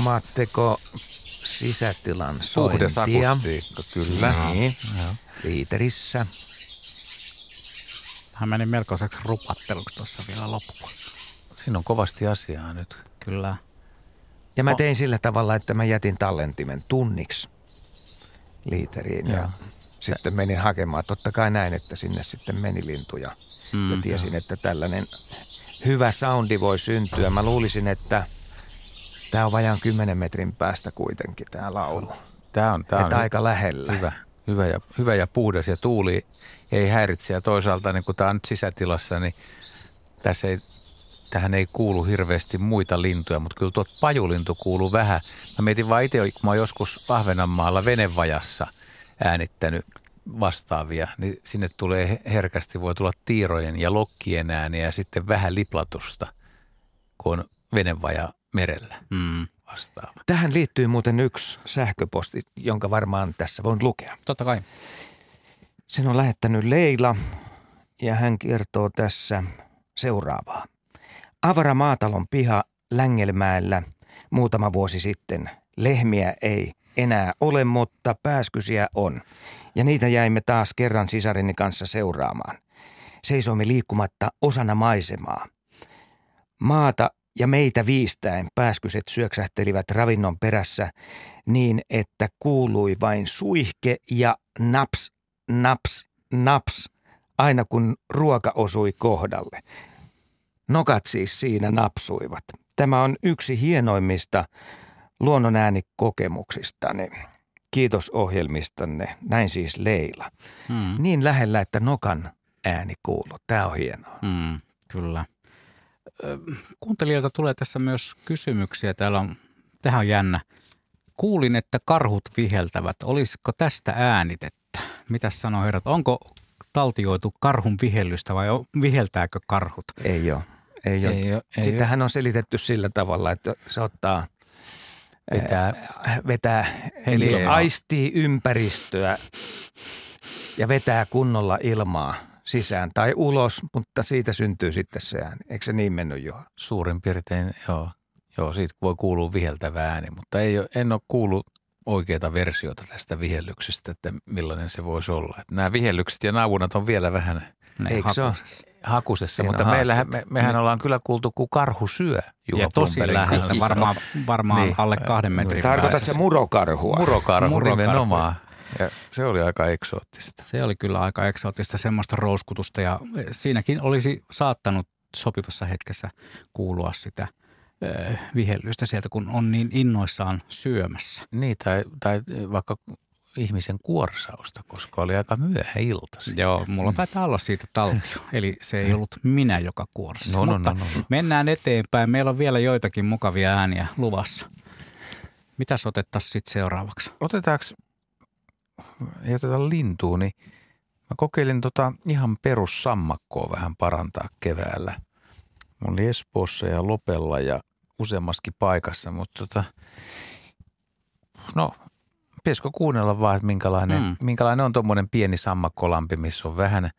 Huomaatteko sisätilan sointia? Puhdas kyllä. Niin. Liiterissä. Hän meni melkoiseksi rupatteluksi tuossa vielä loppuun. Siinä on kovasti asiaa nyt. Kyllä. Ja mä tein sillä tavalla, että mä jätin tallentimen tunniksi liiteriin ja, ja sitten menin hakemaan. Totta kai näin, että sinne sitten meni lintuja. Mm, ja tiesin, että tällainen hyvä soundi voi syntyä. Mä luulisin, että tämä on vajaan 10 metrin päästä kuitenkin tämä laulu. Tämä on, tämä on aika lähellä. Hyvä, hyvä, ja, hyvä ja puhdas ja tuuli ei häiritse. Ja toisaalta niin kun tämä on nyt sisätilassa, niin tässä ei, tähän ei kuulu hirveästi muita lintuja, mutta kyllä tuot pajulintu kuuluu vähän. Mä mietin vaan itse, kun mä oon joskus Ahvenanmaalla venevajassa äänittänyt vastaavia, niin sinne tulee herkästi, voi tulla tiirojen ja lokkien ääniä ja sitten vähän liplatusta, kun on venevaja merellä mm. vastaava. Tähän liittyy muuten yksi sähköposti, jonka varmaan tässä voin lukea. Totta kai. Sen on lähettänyt Leila ja hän kertoo tässä seuraavaa. Avara maatalon piha Längelmäellä muutama vuosi sitten. Lehmiä ei enää ole, mutta pääskysiä on. Ja niitä jäimme taas kerran sisarini kanssa seuraamaan. Seisoimme liikkumatta osana maisemaa. Maata ja meitä viistäen pääskyset syöksähtelivät ravinnon perässä niin, että kuului vain suihke ja naps, naps, naps, aina kun ruoka osui kohdalle. Nokat siis siinä napsuivat. Tämä on yksi hienoimmista luonnonäänikokemuksistani. Kiitos ohjelmistanne. Näin siis Leila. Hmm. Niin lähellä, että nokan ääni kuuluu. Tämä on hienoa. Hmm, kyllä. Kuuntelijoilta tulee tässä myös kysymyksiä. Täällä on, tähän on jännä. Kuulin, että karhut viheltävät. Olisiko tästä äänitettä? Mitä sanoo herrat? Onko taltioitu karhun vihellystä vai viheltääkö karhut? Ei ole. Ei ole. Ei ole, ei Sitähän ole. on selitetty sillä tavalla, että se ottaa vetää, vetää eli aistii ympäristöä ja vetää kunnolla ilmaa sisään tai ulos, mutta siitä syntyy sitten se ääni. Eikö se niin mennyt jo? Suurin piirtein, joo. Joo, siitä voi kuulua viheltävä ääni, mutta ei ole, en ole kuullut oikeita versiota tästä vihellyksestä, että millainen se voisi olla. Että nämä vihellykset ja naavunat on vielä vähän Eikö hakusessa, hakusessa mutta meillähän, me, mehän me, ollaan kyllä kuultu, kun karhu syö Juha Ja tosi lähellä, varmaan, varmaan niin. alle kahden metrin Tarkoitatko se murokarhua? Murokarhu, murokarhu nimenomaan. Ja se oli aika eksoottista. Se oli kyllä aika eksoottista, semmoista rouskutusta ja siinäkin olisi saattanut sopivassa hetkessä kuulua sitä vihellystä sieltä, kun on niin innoissaan syömässä. Niin, tai, tai vaikka ihmisen kuorsausta, koska oli aika myöhä ilta. Joo, mulla taitaa olla siitä taltio. Eli se ei ollut minä, joka kuorsi. No, no, no, no, no. mennään eteenpäin. Meillä on vielä joitakin mukavia ääniä luvassa. Mitäs otettaisiin sitten seuraavaksi? Otetaanko, ei oteta lintuun, niin mä kokeilin tota ihan perussammakkoa vähän parantaa keväällä. Mun oli Espoossa ja Lopella ja useammaskin paikassa, mutta tota, no pitäisikö kuunnella vaan, että minkälainen, mm. minkälainen on tuommoinen pieni sammakkolampi, missä on vähän,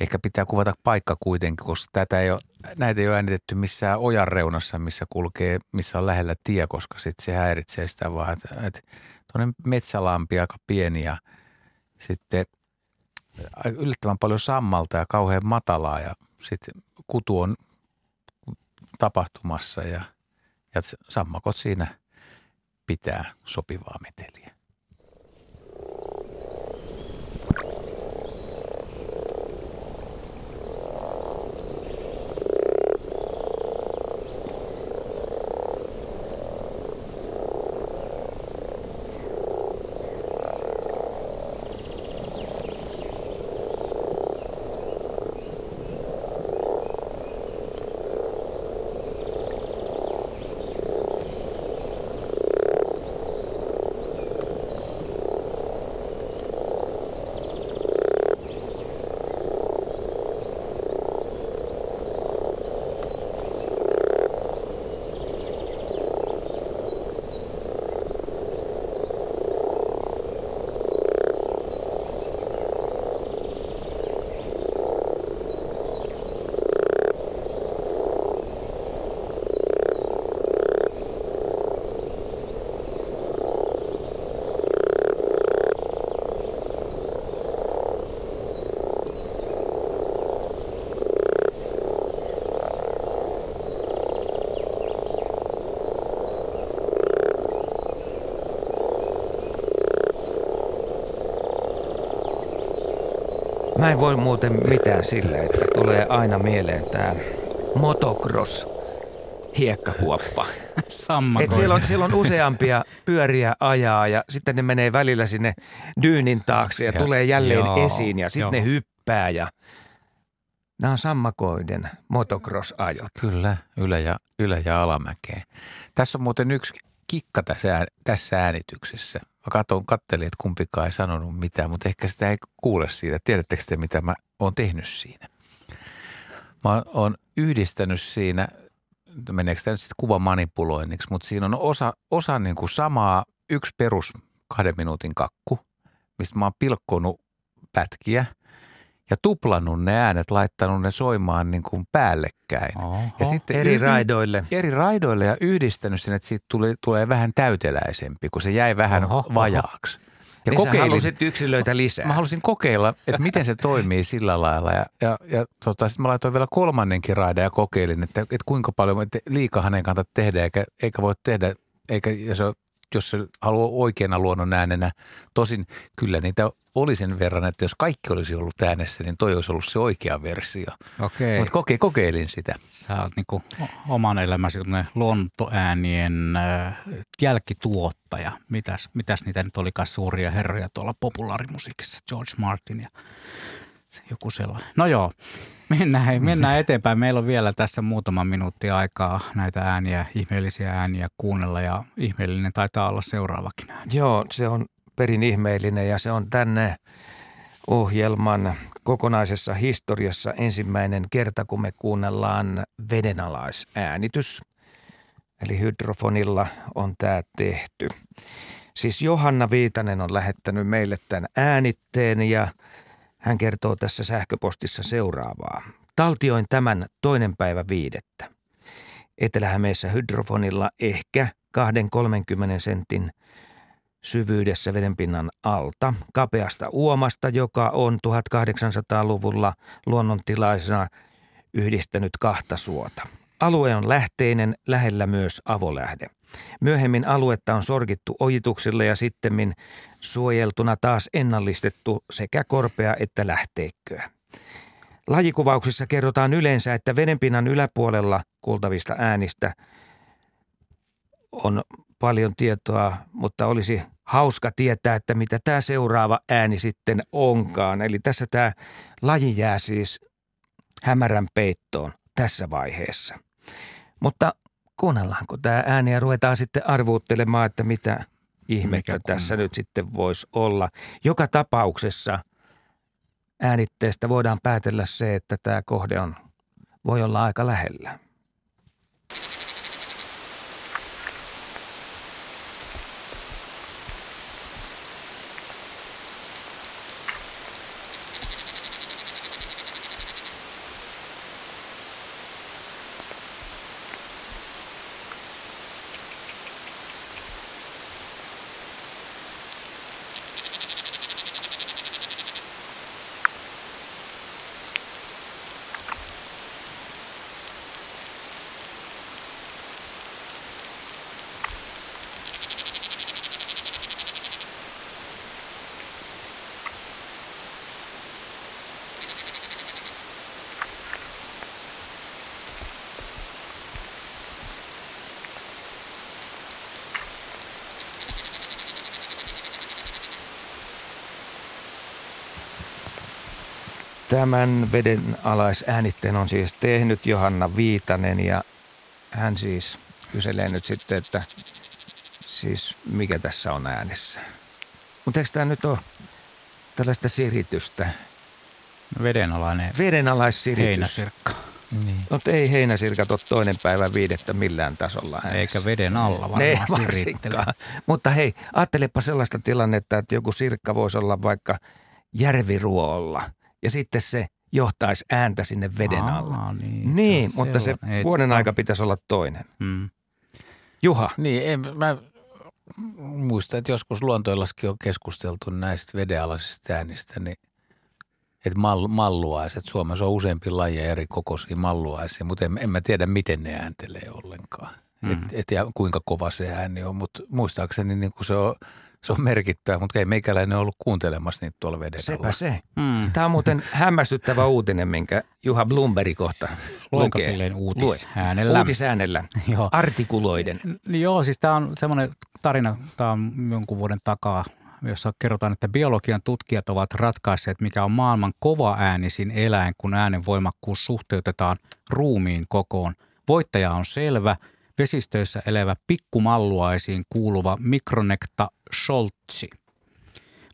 ehkä pitää kuvata paikka kuitenkin, koska tätä ei ole, näitä ei ole äänitetty missään ojan reunassa, missä kulkee, missä on lähellä tie, koska sitten se häiritsee sitä vaan, että, että tuonne metsälampi aika pieni ja sitten yllättävän paljon sammalta ja kauhean matalaa ja sitten kutu on tapahtumassa ja, ja sammakot siinä pitää sopivaa meteliä. Mä en voi muuten mitään sille, että tulee aina mieleen tämä motocross hiekkakuoppa. Et siellä, on, siellä on useampia pyöriä ajaa ja sitten ne menee välillä sinne dyynin taakse ja, ja tulee jälleen joo, esiin ja sitten ne hyppää ja Nämä on sammakoiden motocross-ajot. Kyllä, ylä- ja, ylä- ja alamäkeen. Tässä on muuten yksi kikka tässä, tässä äänityksessä. Mä katson, kattelin, että kumpikaan ei sanonut mitään, mutta ehkä sitä ei kuule siitä. Tiedättekö te, mitä mä oon tehnyt siinä? Mä oon yhdistänyt siinä, meneekö tämä nyt sitten kuva manipuloinniksi, mutta siinä on osa, osa niin kuin samaa, yksi perus kahden minuutin kakku, mistä mä oon pilkkonut pätkiä – ja tuplannut ne äänet, laittanut ne soimaan niin kuin päällekkäin. Oho, ja sitten eri raidoille. Eri raidoille ja yhdistänyt sen, että siitä tuli, tulee vähän täyteläisempi, kun se jäi vähän oho, vajaaksi. Ja niin kokeilin, halusit yksilöitä lisää. Mä halusin kokeilla, että miten se toimii sillä lailla. Ja, ja, ja tota, sitten mä laitoin vielä kolmannenkin raidan ja kokeilin, että, että kuinka paljon, että liikahan ei kannata tehdä, eikä, eikä voi tehdä, eikä, ja se, jos se haluaa oikeana luonnon äänenä. Tosin kyllä niitä oli sen verran, että jos kaikki olisi ollut äänessä, niin toi olisi ollut se oikea versio. Okei. Mutta koke, kokeilin sitä. Sä oot niinku oman elämäsi luontoäänien äh, jälkituottaja. Mitäs, mitäs niitä nyt olikaan suuria herroja tuolla populaarimusiikissa, George Martin ja joku sellainen. No joo, mennään, mennään eteenpäin. Meillä on vielä tässä muutama minuutti aikaa näitä ääniä, ihmeellisiä ääniä kuunnella ja ihmeellinen taitaa olla seuraavakin ääni. Joo, se on perin ihmeellinen ja se on tänne ohjelman kokonaisessa historiassa ensimmäinen kerta, kun me kuunnellaan vedenalaisäänitys. Eli hydrofonilla on tämä tehty. Siis Johanna Viitanen on lähettänyt meille tämän äänitteen ja hän kertoo tässä sähköpostissa seuraavaa. Taltioin tämän toinen päivä viidettä. Etelä-Hämeessä hydrofonilla ehkä 2-30 sentin syvyydessä vedenpinnan alta, kapeasta uomasta, joka on 1800-luvulla luonnontilaisena yhdistänyt kahta suota. Alue on lähteinen, lähellä myös avolähde. Myöhemmin aluetta on sorgittu ojituksilla ja sitten suojeltuna taas ennallistettu sekä korpea että lähteikköä. Lajikuvauksissa kerrotaan yleensä, että vedenpinnan yläpuolella kuultavista äänistä on paljon tietoa, mutta olisi hauska tietää, että mitä tämä seuraava ääni sitten onkaan. Eli tässä tämä laji jää siis hämärän peittoon tässä vaiheessa. Mutta kuunnellaanko tämä ääni ja ruvetaan sitten arvuuttelemaan, että mitä ihmettä Mikä tässä nyt sitten voisi olla. Joka tapauksessa äänitteestä voidaan päätellä se, että tämä kohde on, voi olla aika lähellä. Tämän veden alaisäänitteen on siis tehnyt Johanna Viitanen ja hän siis kyselee nyt sitten, että siis mikä tässä on äänessä. Mutta eikö tämä nyt ole tällaista siritystä? Vedenalainen. Vedenalaissiritys. Heinäsirkka. Niin. Mutta ei heinäsirkat ole toinen päivä viidettä millään tasolla äänessä. Eikä veden alla varmaan Mutta hei, ajattelepa sellaista tilannetta, että joku sirkka voisi olla vaikka järviruolla – ja sitten se johtaisi ääntä sinne veden alla. Aa, niin, niin se mutta se ei, vuoden aika pitäisi olla toinen. Mm. Juha. Niin, en, mä muistan, että joskus luontoilaskin on keskusteltu näistä vedenalaisista äänistä, niin että mal, malluaiset, Suomessa on useampi lajeja eri kokoisia malluaisia, mutta en, en mä tiedä, miten ne ääntelee ollenkaan. Mm. Et, et, ja kuinka kova se ääni on, mutta muistaakseni niin kuin se on se on merkittävä, mutta ei meikäläinen ollut kuuntelemassa niitä tuolla veden Sepä se. Mm. Tämä on muuten hämmästyttävä uutinen, minkä Juha Blumberg kohta Luenko lukee. silleen uutisäänellä? Uutisäänellä, joo. artikuloiden. Joo, siis tämä on semmoinen tarina, tämä on jonkun vuoden takaa, jossa kerrotaan, että biologian tutkijat ovat ratkaisseet, mikä on maailman kova äänisin eläin, kun äänen voimakkuus suhteutetaan ruumiin kokoon. Voittaja on selvä – vesistöissä elävä pikkumalluaisiin kuuluva Micronecta scholzi.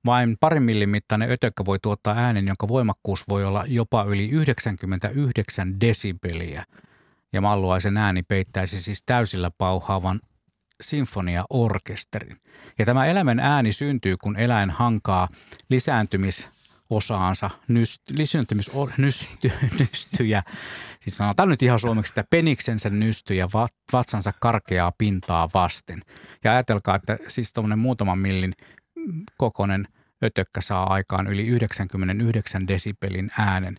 Vain parin millin mittainen ötökkä voi tuottaa äänen, jonka voimakkuus voi olla jopa yli 99 desibeliä. Ja malluaisen ääni peittäisi siis täysillä pauhaavan sinfoniaorkesterin. Ja tämä eläimen ääni syntyy, kun eläin hankaa lisääntymis osaansa, nyst, nysty, nystyjä, siis sanotaan nyt ihan suomeksi, että peniksensä nystyjä vatsansa karkeaa pintaa vasten. Ja ajatelkaa, että siis tuommoinen muutaman millin kokoinen ötökkä saa aikaan yli 99 desibelin äänen.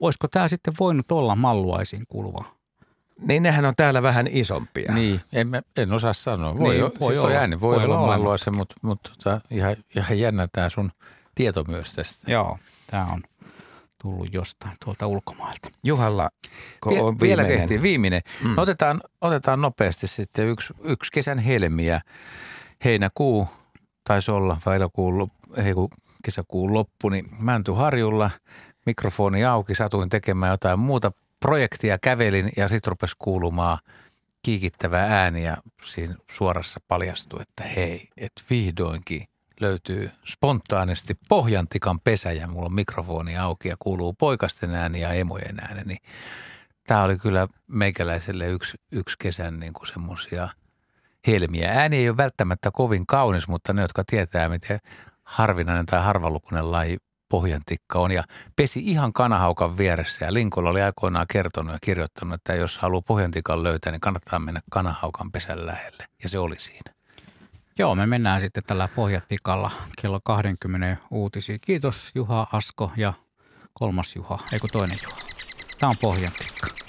Olisiko tämä sitten voinut olla malluaisiin kuuluva niin nehän on täällä vähän isompia. Niin, en, en osaa sanoa. Voi, niin, voi siis olla, ääni voi, voi olla, olla malluaisen, mutta, mutta tota, ihan, ihan jännä tämä sun tieto myös tästä. Joo, tämä on tullut jostain tuolta ulkomailta. Juhalla, Vie, on Vielä kehtiin viimeinen. Mm. No otetaan, otetaan nopeasti sitten yksi, yksi kesän helmiä. Heinäkuu taisi olla, vai elokuun, ei kun kesäkuun loppu, niin Mäntyharjulla mikrofoni auki, satuin tekemään jotain muuta projektia, kävelin ja sitten rupesi kuulumaan kiikittävää ääniä siinä suorassa paljastui, että hei, että vihdoinkin löytyy spontaanisti Pohjantikan pesä ja mulla on mikrofoni auki ja kuuluu poikasten ääni ja emojen ääni, niin tämä oli kyllä meikäläiselle yksi, yksi kesän niin kuin semmoisia helmiä. Ääni ei ole välttämättä kovin kaunis, mutta ne, jotka tietää, miten harvinainen tai harvalukuinen laji pohjantikka on ja pesi ihan kanahaukan vieressä ja Linkolla oli aikoinaan kertonut ja kirjoittanut, että jos haluaa pohjantikan löytää, niin kannattaa mennä kanahaukan pesän lähelle ja se oli siinä. Joo, me mennään sitten tällä pohjatikalla kello 20 uutisia. Kiitos Juha Asko ja kolmas Juha, eikö toinen Juha. Tämä on pohjatikka.